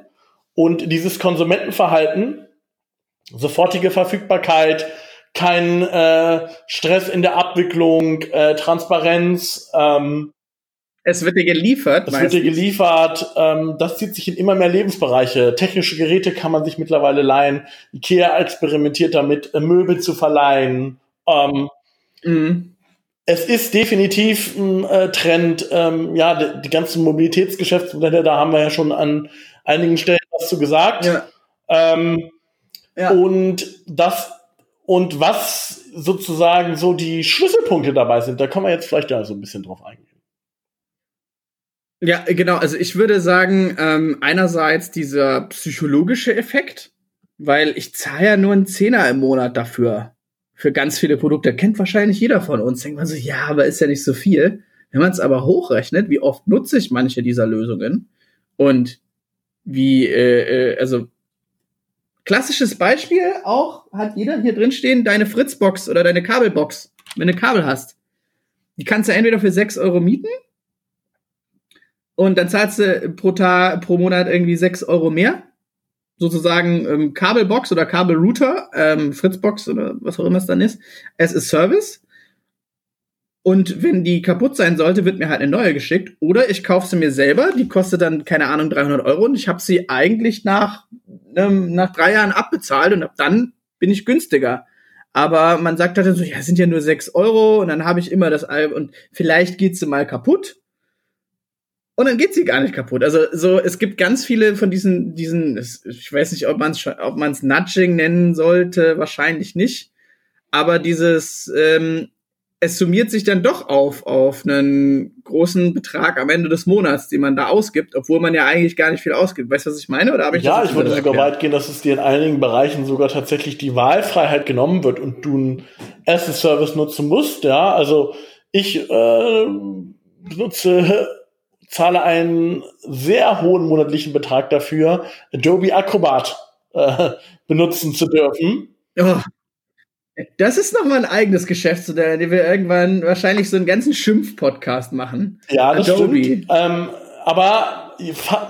Und dieses Konsumentenverhalten, sofortige Verfügbarkeit, kein äh, Stress in der Abwicklung, äh, Transparenz, ähm, es wird dir geliefert. Es wird dir geliefert. Ähm, das zieht sich in immer mehr Lebensbereiche. Technische Geräte kann man sich mittlerweile leihen. Ikea experimentiert damit, äh, Möbel zu verleihen. Ähm, mhm. Es ist definitiv ein äh, Trend. Ähm, ja, die, die, ganzen Mobilitätsgeschäftsmodelle, da haben wir ja schon an einigen Stellen was zu gesagt. Ja. Ähm, ja. Und das und was sozusagen so die Schlüsselpunkte dabei sind, da kann man jetzt vielleicht ja so ein bisschen drauf eingehen. Ja, genau. Also ich würde sagen, ähm, einerseits dieser psychologische Effekt, weil ich zahle ja nur einen Zehner im Monat dafür. Für ganz viele Produkte. Kennt wahrscheinlich jeder von uns. Denkt man so, ja, aber ist ja nicht so viel. Wenn man es aber hochrechnet, wie oft nutze ich manche dieser Lösungen und wie, äh, äh, also klassisches Beispiel auch, hat jeder hier drin stehen, deine Fritzbox oder deine Kabelbox, wenn du Kabel hast. Die kannst du entweder für sechs Euro mieten und dann zahlst du pro, Tag, pro Monat irgendwie sechs Euro mehr. Sozusagen ähm, Kabelbox oder Kabelrouter, ähm, Fritzbox oder was auch immer es dann ist, as a Service. Und wenn die kaputt sein sollte, wird mir halt eine neue geschickt. Oder ich kaufe sie mir selber. Die kostet dann, keine Ahnung, 300 Euro. Und ich habe sie eigentlich nach, ähm, nach drei Jahren abbezahlt. Und ab dann bin ich günstiger. Aber man sagt halt dann so, ja, sind ja nur sechs Euro. Und dann habe ich immer das Album. Und vielleicht geht sie mal kaputt. Und dann geht sie gar nicht kaputt. Also so, es gibt ganz viele von diesen, diesen, ich weiß nicht, ob man es ob man's Nudging nennen sollte, wahrscheinlich nicht. Aber dieses, ähm, es summiert sich dann doch auf auf einen großen Betrag am Ende des Monats, den man da ausgibt, obwohl man ja eigentlich gar nicht viel ausgibt. Weißt du, was ich meine? Oder habe ich ja, ich würde sogar weit gehen, dass es dir in einigen Bereichen sogar tatsächlich die Wahlfreiheit genommen wird und du ein Asset Service nutzen musst. Ja, also ich äh, nutze zahle einen sehr hohen monatlichen Betrag dafür, Adobe Acrobat äh, benutzen zu dürfen. Oh. Das ist noch mal ein eigenes Geschäftsmodell, in dem wir irgendwann wahrscheinlich so einen ganzen Schimpf-Podcast machen. Ja, das Adobe. stimmt. Ähm, aber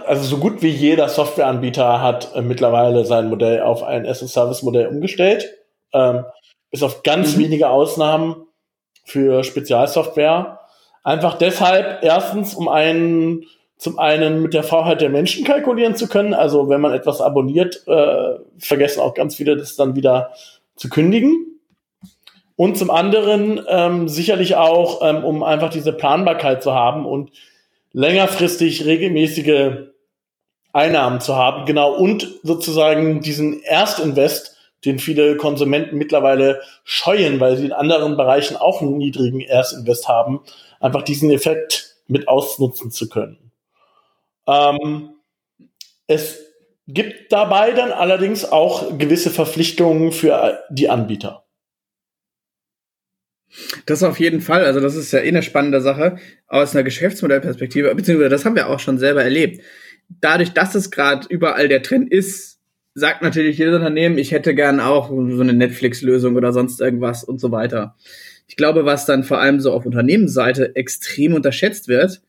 also so gut wie jeder Softwareanbieter hat äh, mittlerweile sein Modell auf ein as-a-Service-Modell umgestellt. Ähm, bis auf ganz mhm. wenige Ausnahmen für Spezialsoftware. Einfach deshalb, erstens, um einen, zum einen mit der Faulheit der Menschen kalkulieren zu können. Also wenn man etwas abonniert, äh, vergessen auch ganz viele, das dann wieder zu kündigen. Und zum anderen ähm, sicherlich auch, ähm, um einfach diese Planbarkeit zu haben und längerfristig regelmäßige Einnahmen zu haben, genau, und sozusagen diesen Erstinvest, den viele Konsumenten mittlerweile scheuen, weil sie in anderen Bereichen auch einen niedrigen Erstinvest haben, einfach diesen Effekt mit ausnutzen zu können. Ähm, es gibt dabei dann allerdings auch gewisse Verpflichtungen für die Anbieter. Das auf jeden Fall. Also das ist ja eh eine spannende Sache aus einer Geschäftsmodellperspektive, beziehungsweise das haben wir auch schon selber erlebt. Dadurch, dass es gerade überall der Trend ist, sagt natürlich jedes Unternehmen, ich hätte gern auch so eine Netflix-Lösung oder sonst irgendwas und so weiter. Ich glaube, was dann vor allem so auf Unternehmensseite extrem unterschätzt wird,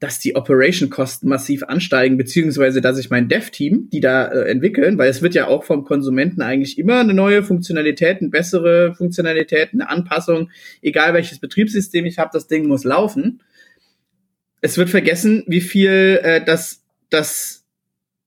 dass die Operation-Kosten massiv ansteigen, beziehungsweise dass ich mein Dev-Team, die da äh, entwickeln, weil es wird ja auch vom Konsumenten eigentlich immer eine neue Funktionalität, eine bessere Funktionalität, eine Anpassung, egal welches Betriebssystem ich habe, das Ding muss laufen. Es wird vergessen, wie viel äh, das, das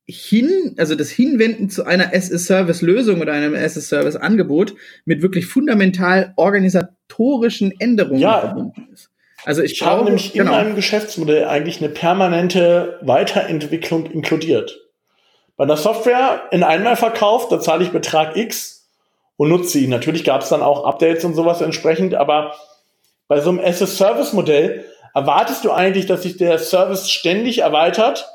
hin, also das Hinwenden zu einer as-a-Service-Lösung oder einem as-a-Service-Angebot mit wirklich fundamental organisatorischen Änderungen ja. verbunden ist. Also ich, ich habe nämlich genau. in meinem Geschäftsmodell eigentlich eine permanente Weiterentwicklung inkludiert. Bei der Software in einmal verkauft, da zahle ich Betrag X und nutze ihn. Natürlich gab es dann auch Updates und sowas entsprechend, aber bei so einem as-a-Service-Modell erwartest du eigentlich, dass sich der Service ständig erweitert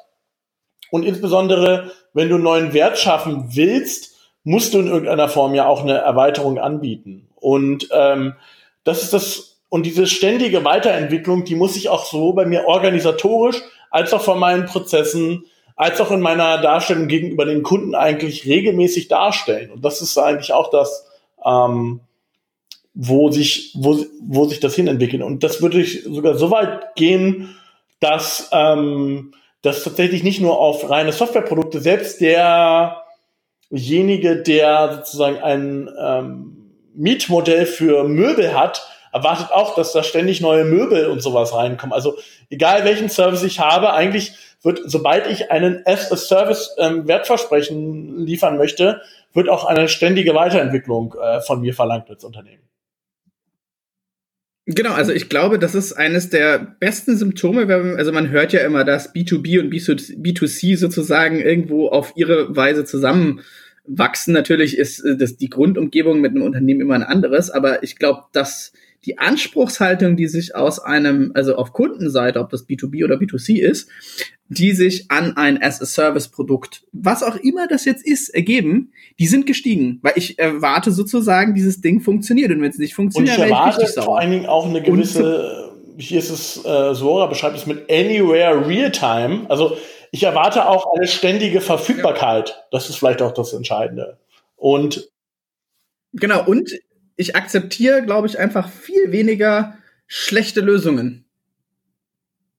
und insbesondere, wenn du einen neuen Wert schaffen willst, musst du in irgendeiner Form ja auch eine Erweiterung anbieten. Und ähm, das ist das, und diese ständige Weiterentwicklung, die muss ich auch so bei mir organisatorisch, als auch von meinen Prozessen, als auch in meiner Darstellung gegenüber den Kunden eigentlich regelmäßig darstellen. Und das ist eigentlich auch das, ähm, wo sich, wo, wo sich das hinentwickelt. Und das würde ich sogar so weit gehen, dass ähm, dass tatsächlich nicht nur auf reine Softwareprodukte, selbst derjenige, der sozusagen ein ähm, Mietmodell für Möbel hat, erwartet auch, dass da ständig neue Möbel und sowas reinkommen. Also egal welchen Service ich habe, eigentlich wird, sobald ich einen as-a-Service ähm, Wertversprechen liefern möchte, wird auch eine ständige Weiterentwicklung äh, von mir verlangt als Unternehmen. Genau, also ich glaube, das ist eines der besten Symptome, wenn, also man hört ja immer, dass B2B und B2C sozusagen irgendwo auf ihre Weise zusammenwachsen. Natürlich ist äh, das die Grundumgebung mit einem Unternehmen immer ein anderes, aber ich glaube, dass die Anspruchshaltung, die sich aus einem, also auf Kundenseite, ob das B2B oder B2C ist, die sich an ein As-a-Service-Produkt, was auch immer das jetzt ist, ergeben, die sind gestiegen. Weil ich erwarte sozusagen, dieses Ding funktioniert. Und wenn es nicht funktioniert, und ich erwarte ich vor allen Dingen auch eine gewisse, hier ist es, äh, Sora beschreibt es mit Anywhere Real-Time. Also ich erwarte auch eine ständige Verfügbarkeit. Ja. Das ist vielleicht auch das Entscheidende. Und Genau, und ich akzeptiere, glaube ich, einfach viel weniger schlechte Lösungen.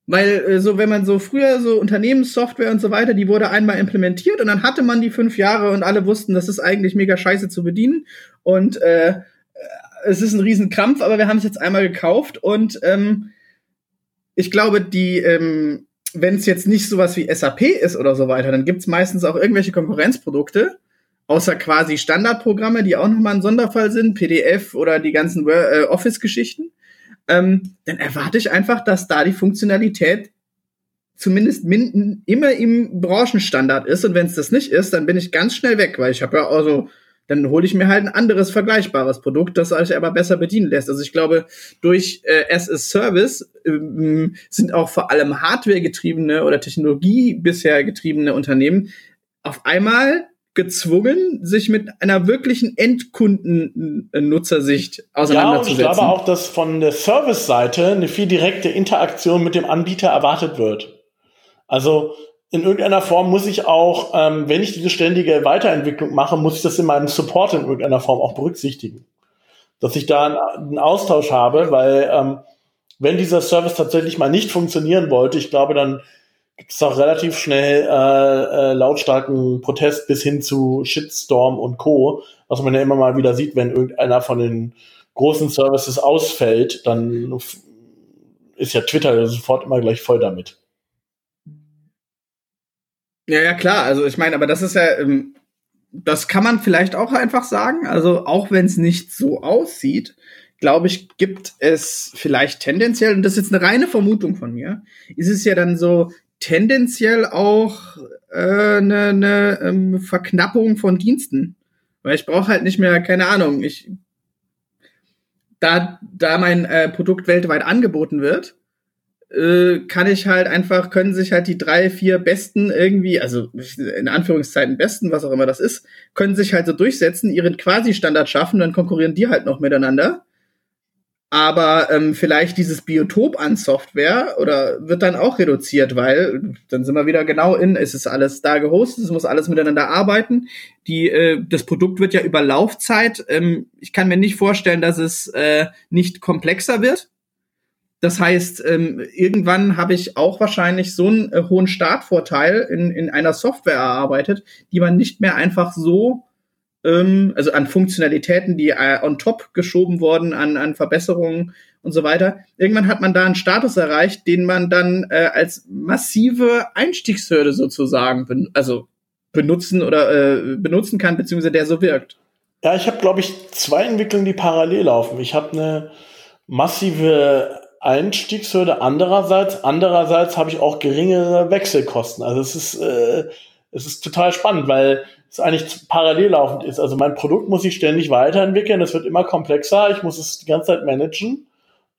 Weil äh, so, wenn man so früher so Unternehmenssoftware und so weiter, die wurde einmal implementiert und dann hatte man die fünf Jahre und alle wussten, das ist eigentlich mega scheiße zu bedienen. Und äh, es ist ein Riesenkrampf, aber wir haben es jetzt einmal gekauft und ähm, ich glaube, die, ähm, wenn es jetzt nicht sowas wie SAP ist oder so weiter, dann gibt's meistens auch irgendwelche Konkurrenzprodukte, außer quasi Standardprogramme, die auch nochmal ein Sonderfall sind, PDF oder die ganzen äh, Office-Geschichten ähm, dann erwarte ich einfach, dass da die Funktionalität zumindest minden, immer im Branchenstandard ist. Und wenn es das nicht ist, dann bin ich ganz schnell weg, weil ich habe ja also, dann hole ich mir halt ein anderes vergleichbares Produkt, das sich aber besser bedienen lässt. Also ich glaube, durch äh, as a Service ähm, sind auch vor allem Hardware getriebene oder Technologie bisher getriebene Unternehmen auf einmal gezwungen, sich mit einer wirklichen Endkunden-Nutzersicht auseinanderzusetzen. Ja, und ich glaube auch, dass von der Service-Seite eine viel direkte Interaktion mit dem Anbieter erwartet wird. Also in irgendeiner Form muss ich auch, ähm, wenn ich diese ständige Weiterentwicklung mache, muss ich das in meinem Support in irgendeiner Form auch berücksichtigen. Dass ich da einen, Austausch habe, weil ähm, wenn dieser Service tatsächlich mal nicht funktionieren wollte, ich glaube, dann gibt es auch relativ schnell äh, äh, lautstarken Protest bis hin zu Shitstorm und Co., was man ja immer mal wieder sieht, wenn irgendeiner von den großen Services ausfällt, dann ist ja Twitter sofort immer gleich voll damit. Ja, ja, klar. Also ich meine, aber das ist ja, ähm, das kann man vielleicht auch einfach sagen. Also auch wenn es nicht so aussieht, glaube ich, gibt es vielleicht tendenziell, und das ist jetzt eine reine Vermutung von mir, ist es ja dann so, tendenziell auch äh, eine, ne, ähm, Verknappung von Diensten. Weil ich brauche halt nicht mehr, keine Ahnung, ich da, da mein äh, Produkt weltweit angeboten wird, äh, kann ich halt einfach, können sich halt die drei, vier besten irgendwie, also in Anführungszeiten besten, was auch immer das ist, können sich halt so durchsetzen, ihren Quasi-Standard schaffen, dann konkurrieren die halt noch miteinander aber ähm, vielleicht dieses Biotop an Software oder wird dann auch reduziert, weil dann sind wir wieder genau in, es ist alles da gehostet, es muss alles miteinander arbeiten. Die, äh, das Produkt wird ja über Laufzeit. Ähm, ich kann mir nicht vorstellen, dass es äh, nicht komplexer wird. Das heißt, ähm, irgendwann habe ich auch wahrscheinlich so einen äh, hohen Startvorteil in, in einer Software erarbeitet, die man nicht mehr einfach so ähm, also an Funktionalitäten, die äh, on top geschoben wurden, an, an Verbesserungen und so weiter. Irgendwann hat man da einen Status erreicht, den man dann äh, als massive Einstiegshürde sozusagen, ben also benutzen oder äh, benutzen kann, beziehungsweise der so wirkt. Ja, ich habe, glaube ich, zwei Entwicklungen, die parallel laufen. Ich habe eine massive Einstiegshürde andererseits, andererseits habe ich auch geringere Wechselkosten. Also es ist, äh, es ist total spannend, weil es eigentlich parallel laufend ist. Also mein Produkt muss ich ständig weiterentwickeln, es wird immer komplexer, ich muss es die ganze Zeit managen.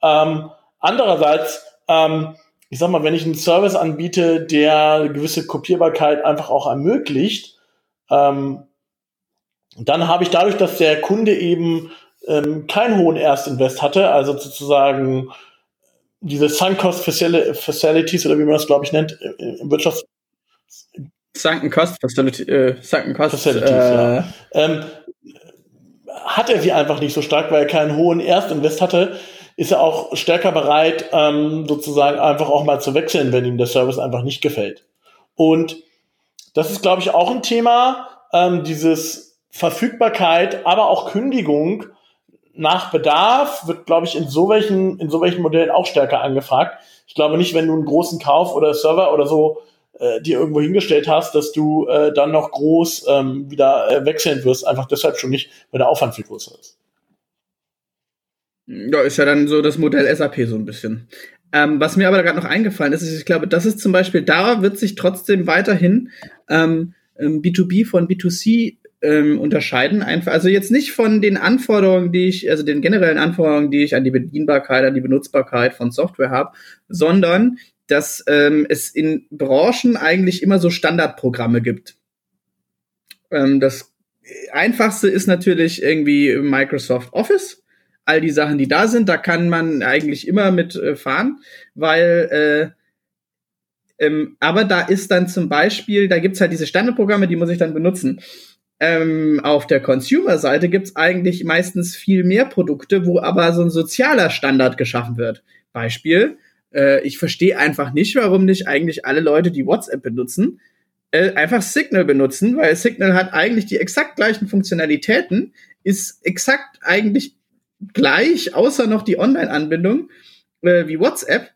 Ähm, andererseits, ähm, ich sag mal, wenn ich einen Service anbiete, der eine gewisse Kopierbarkeit einfach auch ermöglicht, ähm, dann habe ich dadurch, dass der Kunde eben ähm, keinen hohen Erstinvest hatte, also sozusagen diese Sunk Cost Facilities oder wie man das glaube ich nennt im Wirtschafts Sunken Cost Facility, äh, Sunken Cost Facilities, äh, ja. ähm, hat er sie einfach nicht so stark, weil er keinen hohen Erstinvest hatte, ist er auch stärker bereit, ähm, sozusagen einfach auch mal zu wechseln, wenn ihm der Service einfach nicht gefällt. Und das ist, glaube ich, auch ein Thema, ähm, dieses Verfügbarkeit, aber auch Kündigung nach Bedarf wird, glaube ich, in so welchen, in so welchen Modellen auch stärker angefragt. Ich glaube nicht, wenn du einen großen Kauf oder Server oder so äh, dir irgendwo hingestellt hast, dass du äh, dann noch groß ähm, wieder äh, wechseln wirst, einfach deshalb schon nicht, weil der Aufwand viel größer ist. Ja, ist ja dann so das Modell SAP so ein bisschen. Ähm, was mir aber gerade noch eingefallen ist, ist, ich glaube, das ist zum Beispiel, da wird sich trotzdem weiterhin ähm, B2B ähm, von B2C ähm, unterscheiden. Einfach, also jetzt nicht von den Anforderungen, die ich, also den generellen Anforderungen, die ich an die Bedienbarkeit, an die Benutzbarkeit von Software habe, sondern dass ähm, es in Branchen eigentlich immer so Standardprogramme gibt. Ähm, das einfachste ist natürlich irgendwie Microsoft Office. All die Sachen, die da sind, da kann man eigentlich immer mit äh, fahren, weil äh, ähm, aber da ist dann zum Beispiel, da gibt's halt diese Standardprogramme, die muss ich dann benutzen. Ähm, auf der Consumer-Seite gibt's eigentlich meistens viel mehr Produkte, wo aber so ein sozialer Standard geschaffen wird. Beispiel, Äh, ich verstehe einfach nicht, warum nicht eigentlich alle Leute, die WhatsApp benutzen, äh, einfach Signal benutzen, weil Signal hat eigentlich die exakt gleichen Funktionalitäten, ist exakt eigentlich gleich, außer noch die Online-Anbindung äh, wie WhatsApp,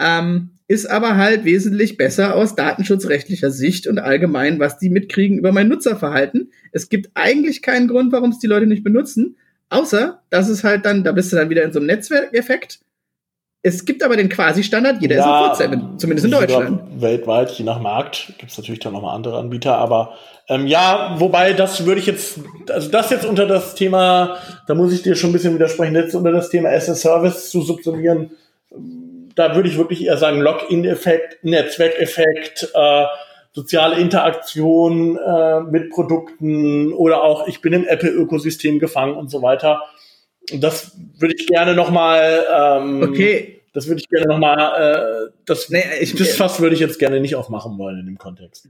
ähm, ist aber halt wesentlich besser aus datenschutzrechtlicher Sicht und allgemein, was die mitkriegen über mein Nutzerverhalten. Es gibt eigentlich keinen Grund, warum es die Leute nicht benutzen, außer dass es halt dann, da bist du dann wieder in so einem Netzwerkeffekt. Es gibt aber den Quasi-Standard, jeder Ja, ist auf WhatsApp, zumindest in Deutschland. Weltweit, je nach Markt, gibt es natürlich dann nochmal andere Anbieter, aber ähm, ja, wobei das würde ich jetzt, also das jetzt unter das Thema, da muss ich dir schon ein bisschen widersprechen, jetzt unter das Thema as a Service zu subsumieren, da würde ich wirklich eher sagen, Login-Effekt, Netzwerkeffekt, äh, soziale Interaktion äh, mit Produkten oder auch ich bin im Apple-Ökosystem gefangen und so weiter. Das würde ich gerne nochmal ähm, Okay, das würde ich gerne nochmal, äh, das, Nee, ich- das Fass würde ich jetzt gerne nicht aufmachen wollen in dem Kontext.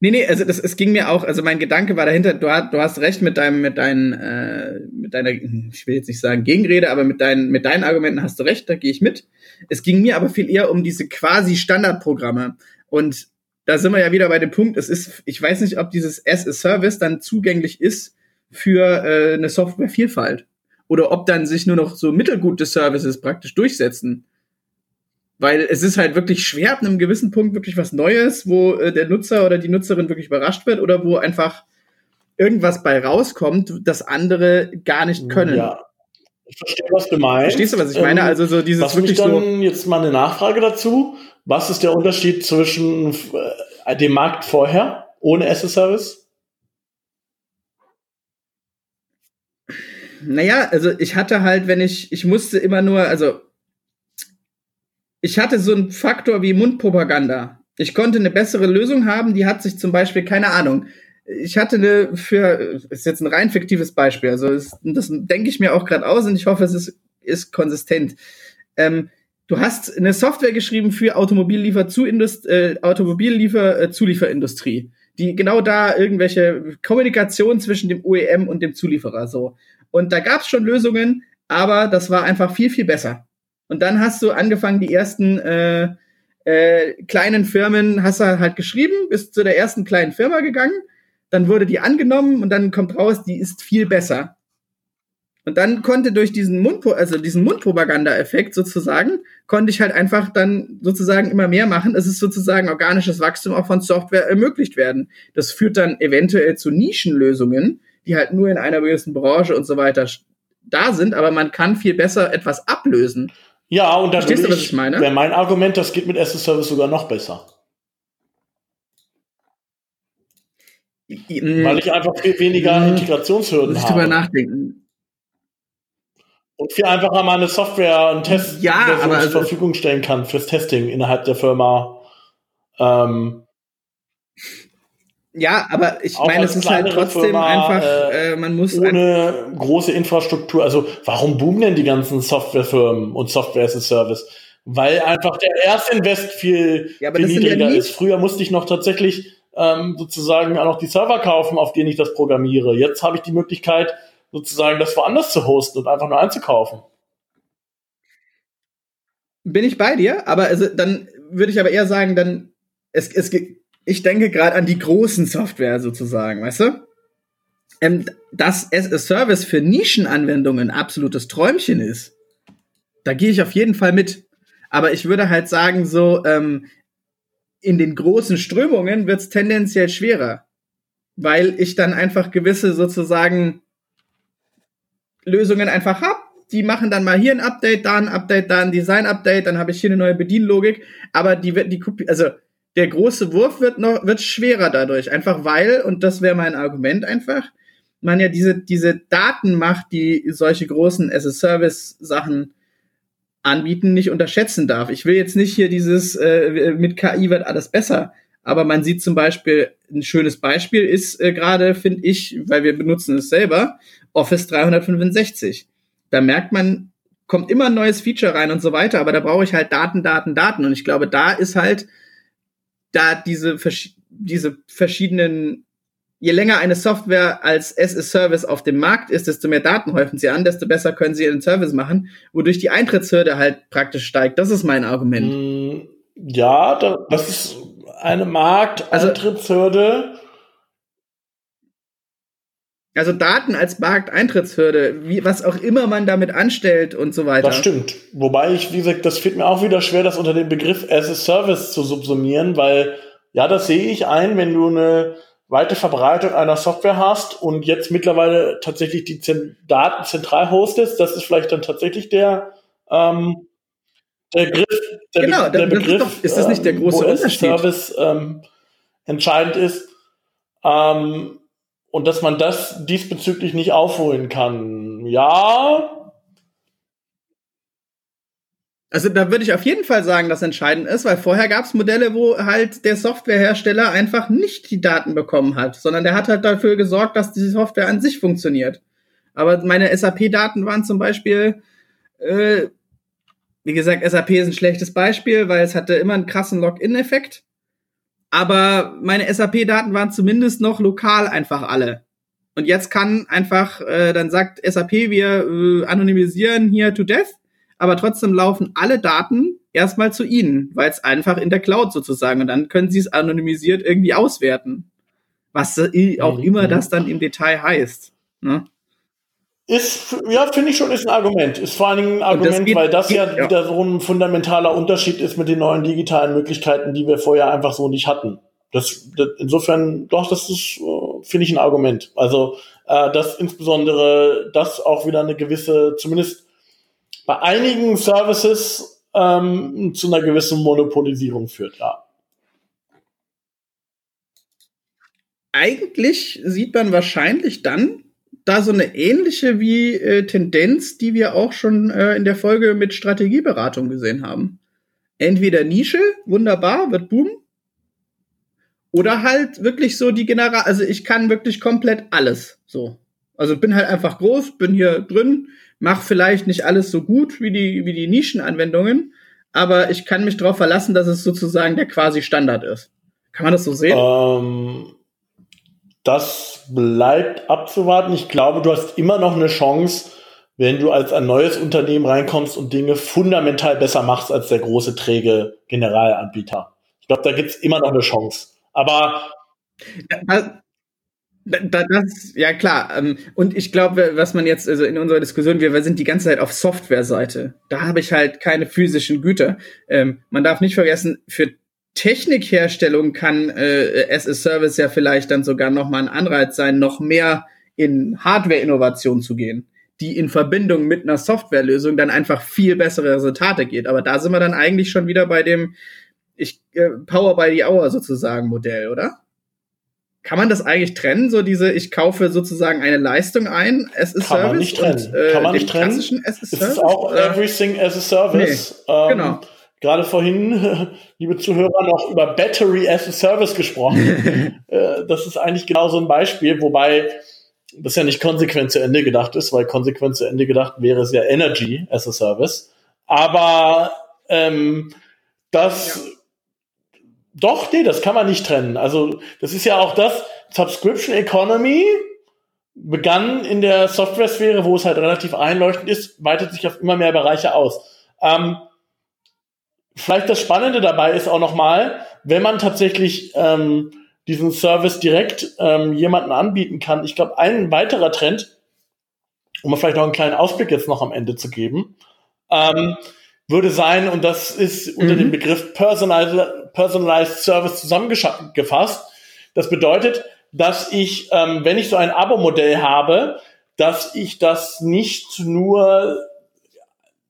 Nee, nee, also das, es ging mir auch, also mein Gedanke war dahinter, du, hast- du hast recht mit deinem, mit deinen, äh, mit deiner, ich will jetzt nicht sagen Gegenrede, aber mit deinen, mit deinen Argumenten hast du recht, da gehe ich mit. Es ging mir aber viel eher um diese quasi Standardprogramme. Und da sind wir ja wieder bei dem Punkt, es ist, ich weiß nicht, ob dieses as a Service dann zugänglich ist für äh, eine Softwarevielfalt. Oder ob dann sich nur noch so mittelgute Services praktisch durchsetzen. Weil es ist halt wirklich schwer, ab einem gewissen Punkt wirklich was Neues, wo äh, der Nutzer oder die Nutzerin wirklich überrascht wird oder wo einfach irgendwas bei rauskommt, das andere gar nicht können. Ja. Ich verstehe, was du meinst. Verstehst du, was ich meine? Ähm, Also so dieses was mich wirklich dann so. jetzt mal eine Nachfrage dazu. Was ist der Unterschied zwischen äh, dem Markt vorher ohne a Service? Naja, also ich hatte halt, wenn ich, ich musste immer nur, also ich hatte so einen Faktor wie Mundpropaganda. Ich konnte eine bessere Lösung haben, die hat sich zum Beispiel, keine Ahnung, ich hatte eine für, ist jetzt ein rein fiktives Beispiel, also es, das denke ich mir auch gerade aus und ich hoffe, es ist, ist konsistent. Ähm, du hast eine Software geschrieben für Automobilliefer zu Indust äh, Automobilliefer äh, die genau da irgendwelche Kommunikation zwischen dem OEM und dem Zulieferer so. Und da gab es schon Lösungen, aber das war einfach viel viel besser. Und dann hast du angefangen, die ersten äh, äh, kleinen Firmen hast du halt geschrieben, bist zu der ersten kleinen Firma gegangen, dann wurde die angenommen und dann kommt raus, die ist viel besser. Und dann konnte durch diesen Mund, also diesen Mundpropaganda-Effekt sozusagen, konnte ich halt einfach dann sozusagen immer mehr machen. Es ist sozusagen organisches Wachstum auch von Software ermöglicht werden. Das führt dann eventuell zu Nischenlösungen, die halt nur in einer gewissen Branche und so weiter da sind, aber man kann viel besser etwas ablösen. Ja, und da Verstehst du, was ich, ich meine? wäre mein Argument, das geht mit as Service sogar noch besser. Weil ich einfach viel weniger Hm. Integrationshürden Muss ich drüber habe. nachdenken. Und viel einfacher meine Software und Test Ja, zur also- Verfügung stellen kann fürs Testing innerhalb der Firma. Ähm, Ja, aber ich Auch meine, es ist halt trotzdem Firma, einfach, äh, äh, man muss ohne große Infrastruktur. Also warum boomen denn die ganzen Softwarefirmen und Software as a Service? Weil einfach der Erstinvest viel, Ja, viel ja niedriger nie- ist. Früher musste ich noch tatsächlich ähm, sozusagen auch noch die Server kaufen, auf denen ich das programmiere. Jetzt habe ich die Möglichkeit, sozusagen das woanders zu hosten und einfach nur einzukaufen. bin ich bei dir, aber also dann würde ich aber eher sagen, dann es, es ge- ich denke gerade an die großen Software sozusagen, weißt du? Ähm, dass as a Service für Nischenanwendungen absolutes Träumchen ist. Da gehe ich auf jeden Fall mit. Aber ich würde halt sagen, so ähm, in den großen Strömungen wird es tendenziell schwerer, weil ich dann einfach gewisse sozusagen Lösungen einfach hab. Die machen dann mal hier ein Update, da ein Update, da ein Design-Update, dann habe ich hier eine neue Bedienlogik. Aber die wird die Kopi also der große Wurf wird noch wird schwerer dadurch, einfach weil und das wäre mein Argument einfach, man ja diese diese Daten macht, die solche großen as a Service Sachen anbieten, nicht unterschätzen darf. Ich will jetzt nicht hier dieses äh, mit KI wird alles besser, aber man sieht zum Beispiel ein schönes Beispiel ist äh, gerade finde ich, weil wir benutzen es selber, Office 365 da merkt man, kommt immer ein neues Feature rein und so weiter, aber da brauche ich halt Daten, Daten, Daten. Und ich glaube, da ist halt, da diese, vers diese verschiedenen je länger eine Software als as-a-Service auf dem Markt ist, desto mehr Daten häufen sie an, desto besser können sie ihren Service machen, wodurch die Eintrittshürde halt praktisch steigt. Das ist mein Argument. Mm, ja, das ist eine Markteintrittshürde. Also, also Daten als Markteintrittshürde, wie, was auch immer man damit anstellt und so weiter. Das stimmt. Wobei ich, wie gesagt, das fällt mir auch wieder schwer, das unter dem Begriff as a Service zu subsumieren, weil ja, das sehe ich ein, wenn du eine weite Verbreitung einer Software hast und jetzt mittlerweile tatsächlich die Zen Daten zentral hostest, das ist vielleicht dann tatsächlich der, ähm, der Begriff, der, genau, Be der Begriff, ist, doch, ist das nicht der ähm, große wo Unterschied? Service ähm, entscheidend ist. Ähm, und dass man das diesbezüglich nicht aufholen kann. Ja. Also da würde ich auf jeden Fall sagen, dass entscheidend ist, weil vorher gab es Modelle, wo halt der Softwarehersteller einfach nicht die Daten bekommen hat, sondern der hat halt dafür gesorgt, dass die Software an sich funktioniert. Aber meine SAP-Daten waren zum Beispiel, äh, wie gesagt, SAP ist ein schlechtes Beispiel, weil es hatte immer einen krassen Login-Effekt aber meine SAP-Daten waren zumindest noch lokal einfach alle. Und jetzt kann einfach, äh, dann sagt SAP, wir äh, anonymisieren hier to death, aber trotzdem laufen alle Daten erstmal zu Ihnen, weil es einfach in der Cloud sozusagen und dann können Sie es anonymisiert irgendwie auswerten. Was auch immer das dann im Detail heißt. Ne? Ist, ja, finde ich schon, ist ein Argument. Ist vor allen Dingen ein Argument, das geht, weil das geht, ja, ja wieder so ein fundamentaler Unterschied ist mit den neuen digitalen Möglichkeiten, die wir vorher einfach so nicht hatten. Das, das insofern, doch, das ist, äh, finde ich, ein Argument. Also, äh, dass insbesondere das auch wieder eine gewisse, zumindest bei einigen Services ähm, zu einer gewissen Monopolisierung führt, ja. Eigentlich sieht man wahrscheinlich dann, da so eine ähnliche wie äh, Tendenz, die wir auch schon äh, in der Folge mit Strategieberatung gesehen haben. Entweder Nische, wunderbar, wird boom. Oder halt wirklich so die General, also ich kann wirklich komplett alles so. Also bin halt einfach groß, bin hier drin, mach vielleicht nicht alles so gut wie die, wie die Nischenanwendungen, aber ich kann mich darauf verlassen, dass es sozusagen der quasi Standard ist. Kann man das so sehen? Ähm, das bleibt abzuwarten. Ich glaube, du hast immer noch eine Chance, wenn du als ein neues Unternehmen reinkommst und Dinge fundamental besser machst als der große, träge Generalanbieter. Ich glaube, da gibt's immer noch eine Chance. Aber das, ja klar. Ähm, und ich glaube, was man jetzt, also in unserer Diskussion, wir sind die ganze Zeit auf Software-Seite. Da habe ich halt keine physischen Güter. Ähm, man darf nicht vergessen, für Technikherstellung kann äh, as a Service ja vielleicht dann sogar noch mal ein Anreiz sein, noch mehr in Hardware-Innovation zu gehen, die in Verbindung mit einer Softwarelösung dann einfach viel bessere Resultate geht. Aber da sind wir dann eigentlich schon wieder bei dem ich äh, Power by the Hour sozusagen Modell, oder? Kann man das eigentlich trennen, so diese, ich kaufe sozusagen eine Leistung ein, as a Kann Service? Man nicht trennen. Und, äh, Kann man nicht trennen. As a Service? Es ist auch Everything as a Service. Nee, ähm, genau gerade vorhin, liebe Zuhörer, noch über Battery as a Service gesprochen. Äh, das ist eigentlich genau so ein Beispiel, wobei das ja nicht konsequent zu Ende gedacht ist, weil konsequent zu Ende gedacht wäre es ja Energy as a Service. Aber ähm, das ja. doch, nee, das kann man nicht trennen. Also das ist ja auch das Subscription Economy begann in der Software-Sphäre, wo es halt relativ einleuchtend ist, weitet sich auf immer mehr Bereiche aus. Ähm, vielleicht das Spannende dabei ist auch nochmal, wenn man tatsächlich ähm, diesen Service direkt ähm, jemanden anbieten kann. Ich glaube, ein weiterer Trend, um vielleicht noch einen kleinen Ausblick jetzt noch am Ende zu geben, ähm, würde sein, und das ist unter mhm. dem Begriff Personalized, Personalized Service zusammengefasst. Das bedeutet, dass ich, ähm, wenn ich so ein Abo-Modell habe, dass ich das nicht nur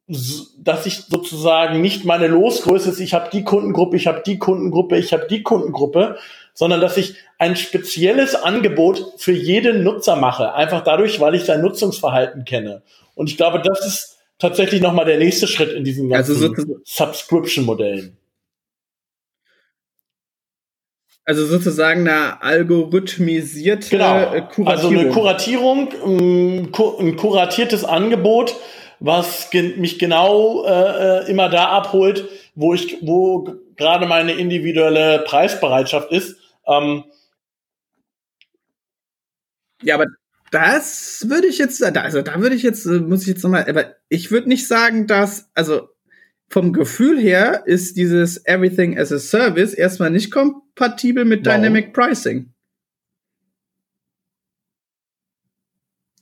dass ich sozusagen nicht meine Losgröße ist, ich habe die Kundengruppe, ich habe die Kundengruppe, ich habe die Kundengruppe, sondern dass ich ein spezielles Angebot für jeden Nutzer mache, einfach dadurch, weil ich sein Nutzungsverhalten kenne. Und ich glaube, das ist tatsächlich nochmal der nächste Schritt in diesen also ganzen also Subscription-Modellen. Also sozusagen eine algorithmisierte genau. Kuratierung. Also eine Kuratierung, ein kuratiertes Angebot, was ge mich genau äh, äh, immer da abholt, wo ich, wo gerade meine individuelle Preisbereitschaft ist. Ähm, Ja, aber das würde ich jetzt, also da würde ich jetzt, äh, muss ich jetzt nochmal, aber ich würde nicht sagen, dass, also vom Gefühl her ist dieses Everything as a Service erstmal nicht kompatibel mit Warum? Dynamic Pricing.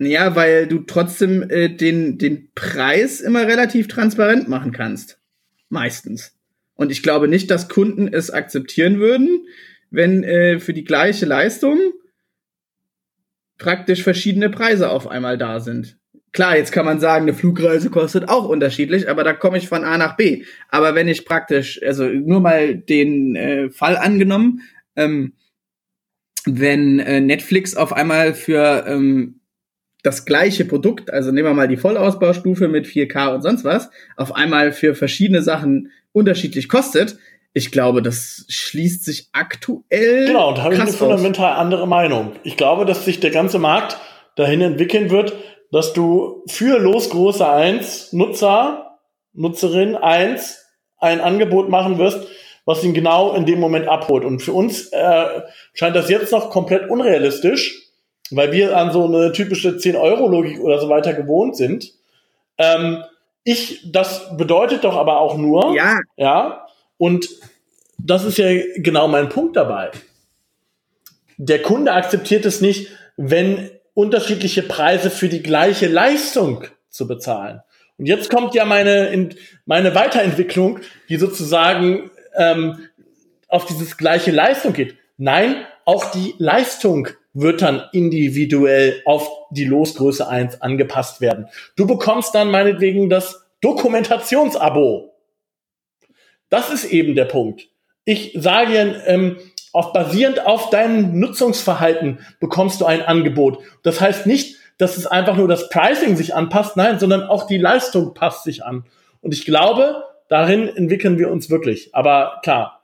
Ja, weil du trotzdem äh, den, den Preis immer relativ transparent machen kannst. Meistens. Und ich glaube nicht, dass Kunden es akzeptieren würden, wenn äh, für die gleiche Leistung praktisch verschiedene Preise auf einmal da sind. Klar, jetzt kann man sagen, eine Flugreise kostet auch unterschiedlich, aber da komme ich von A nach B. Aber wenn ich praktisch, also nur mal den äh, Fall angenommen, ähm, wenn äh, Netflix auf einmal für ähm, das gleiche Produkt, also nehmen wir mal die Vollausbaustufe mit 4K und sonst was, auf einmal für verschiedene Sachen unterschiedlich kostet, ich glaube, das schließt sich aktuell. Genau, und da habe ich eine fundamental andere Meinung. Ich glaube, dass sich der ganze Markt dahin entwickeln wird, dass du für Losgroße 1 Nutzer, Nutzerin 1 ein Angebot machen wirst, was ihn genau in dem Moment abholt. Und für uns äh, scheint das jetzt noch komplett unrealistisch, weil wir an so eine typische 10-Euro-Logik oder so weiter gewohnt sind. Ähm, ich, das bedeutet doch aber auch nur, ja, ja und das ist ja genau mein Punkt dabei. Der Kunde akzeptiert es nicht, wenn unterschiedliche Preise für die gleiche Leistung zu bezahlen. Und jetzt kommt ja meine, meine Weiterentwicklung, die sozusagen ähm, auf dieses gleiche Leistung geht. Nein, auch die Leistung wird dann individuell auf die Losgröße 1 angepasst werden. Du bekommst dann meinetwegen das Dokumentationsabo. Das ist eben der Punkt. Ich sage ähm, auf, basierend auf deinem Nutzungsverhalten bekommst du ein Angebot. Das heißt nicht, dass es einfach nur das Pricing sich anpasst, nein, sondern auch die Leistung passt sich an. Und ich glaube, darin entwickeln wir uns wirklich. Aber klar.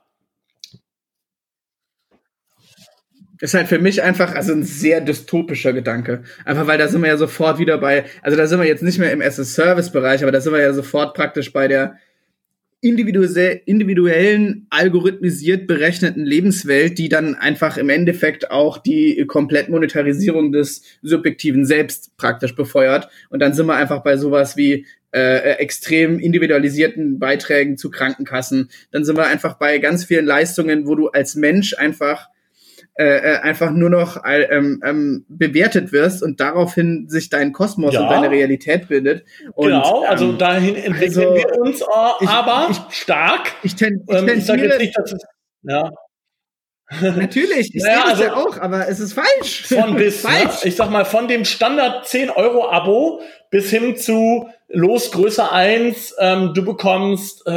Ist halt für mich einfach also ein sehr dystopischer Gedanke. Einfach weil da sind wir ja sofort wieder bei, also da sind wir jetzt nicht mehr im SS-Service-Bereich, aber da sind wir ja sofort praktisch bei der individuellen, algorithmisiert berechneten Lebenswelt, die dann einfach im Endeffekt auch die Komplettmonetarisierung des subjektiven Selbst praktisch befeuert. Und dann sind wir einfach bei sowas wie äh, extrem individualisierten Beiträgen zu Krankenkassen. Dann sind wir einfach bei ganz vielen Leistungen, wo du als Mensch einfach äh, äh, einfach nur noch äh, ähm, ähm, bewertet wirst und daraufhin sich dein Kosmos ja. und deine Realität bildet. Und, genau, also ähm, dahin entwickeln also, wir uns äh, aber ich, stark. Ich, ten, ich, ähm, ich sage jetzt nicht, dass es, ja. Natürlich, ich naja, sehe das also, ja auch, aber es ist falsch. Von bis, ne? falsch. Ne? ich sag mal, von dem Standard 10 Euro Abo bis hin zu Los Größe 1, ähm, du bekommst äh,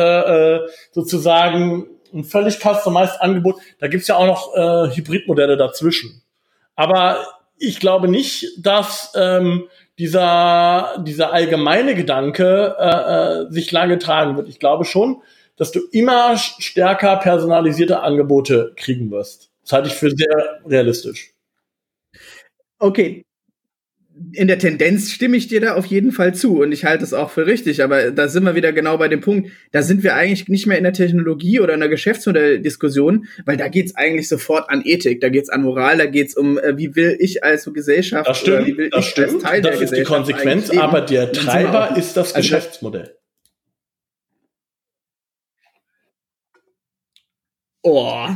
äh, sozusagen ein völlig customized Angebot. Da gibt's ja auch noch äh, Hybridmodelle dazwischen. Aber ich glaube nicht, dass ähm, dieser, dieser allgemeine Gedanke äh, äh, sich lange tragen wird. Ich glaube schon, dass du immer stärker personalisierte Angebote kriegen wirst. Das halte ich für sehr realistisch. Okay, in der Tendenz stimme ich dir da auf jeden Fall zu und ich halte es auch für richtig, aber da sind wir wieder genau bei dem Punkt, da sind wir eigentlich nicht mehr in der Technologie oder in der Geschäftsmodelldiskussion, weil da geht's eigentlich sofort an Ethik, da geht's an Moral, da geht's um, äh, wie will ich als Gesellschaft, das stimmt, wie will das ich stimmt, als Teil das der ist die Konsequenz, aber der Treiber ist das also Geschäftsmodell. Oh,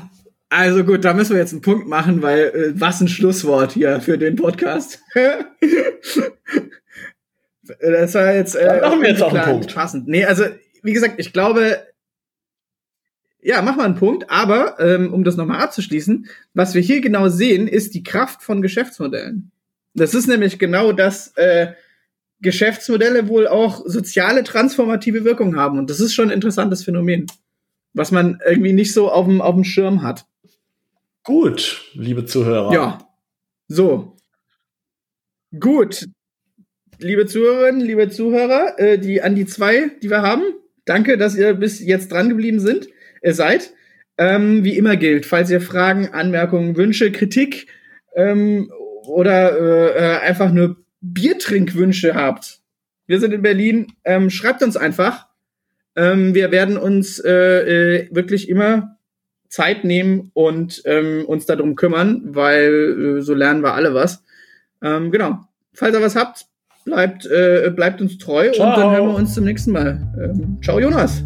also gut, da müssen wir jetzt einen Punkt machen, weil äh, was ein Schlusswort hier für den Podcast. das war jetzt äh, machen wir jetzt auch einen Punkt. passend. Nee, also wie gesagt, ich glaube, ja, mach mal einen Punkt, aber ähm, um das nochmal abzuschließen, was wir hier genau sehen, ist die Kraft von Geschäftsmodellen. Das ist nämlich genau das, äh, Geschäftsmodelle wohl auch soziale transformative Wirkung haben. Und das ist schon ein interessantes Phänomen, was man irgendwie nicht so auf dem, auf dem Schirm hat. Gut, liebe Zuhörer. Ja. So. Gut. Liebe Zuhörerinnen, liebe Zuhörer, äh, die an die zwei, die wir haben. Danke, dass ihr bis jetzt dran geblieben sind, äh, seid. Ähm, wie immer gilt, falls ihr Fragen, Anmerkungen, Wünsche, Kritik ähm, oder äh, äh einfach nur Biertrinkwünsche habt, wir sind in Berlin, ähm, schreibt uns einfach. Ähm, wir werden uns äh, äh, wirklich immer Zeit nehmen und ähm, uns darum kümmern, weil äh, so lernen wir alle was. Ähm, genau. Falls ihr was habt, bleibt, äh, bleibt uns treu Ciao. und dann hören wir uns zum nächsten Mal. Ähm, ciao, Jonas.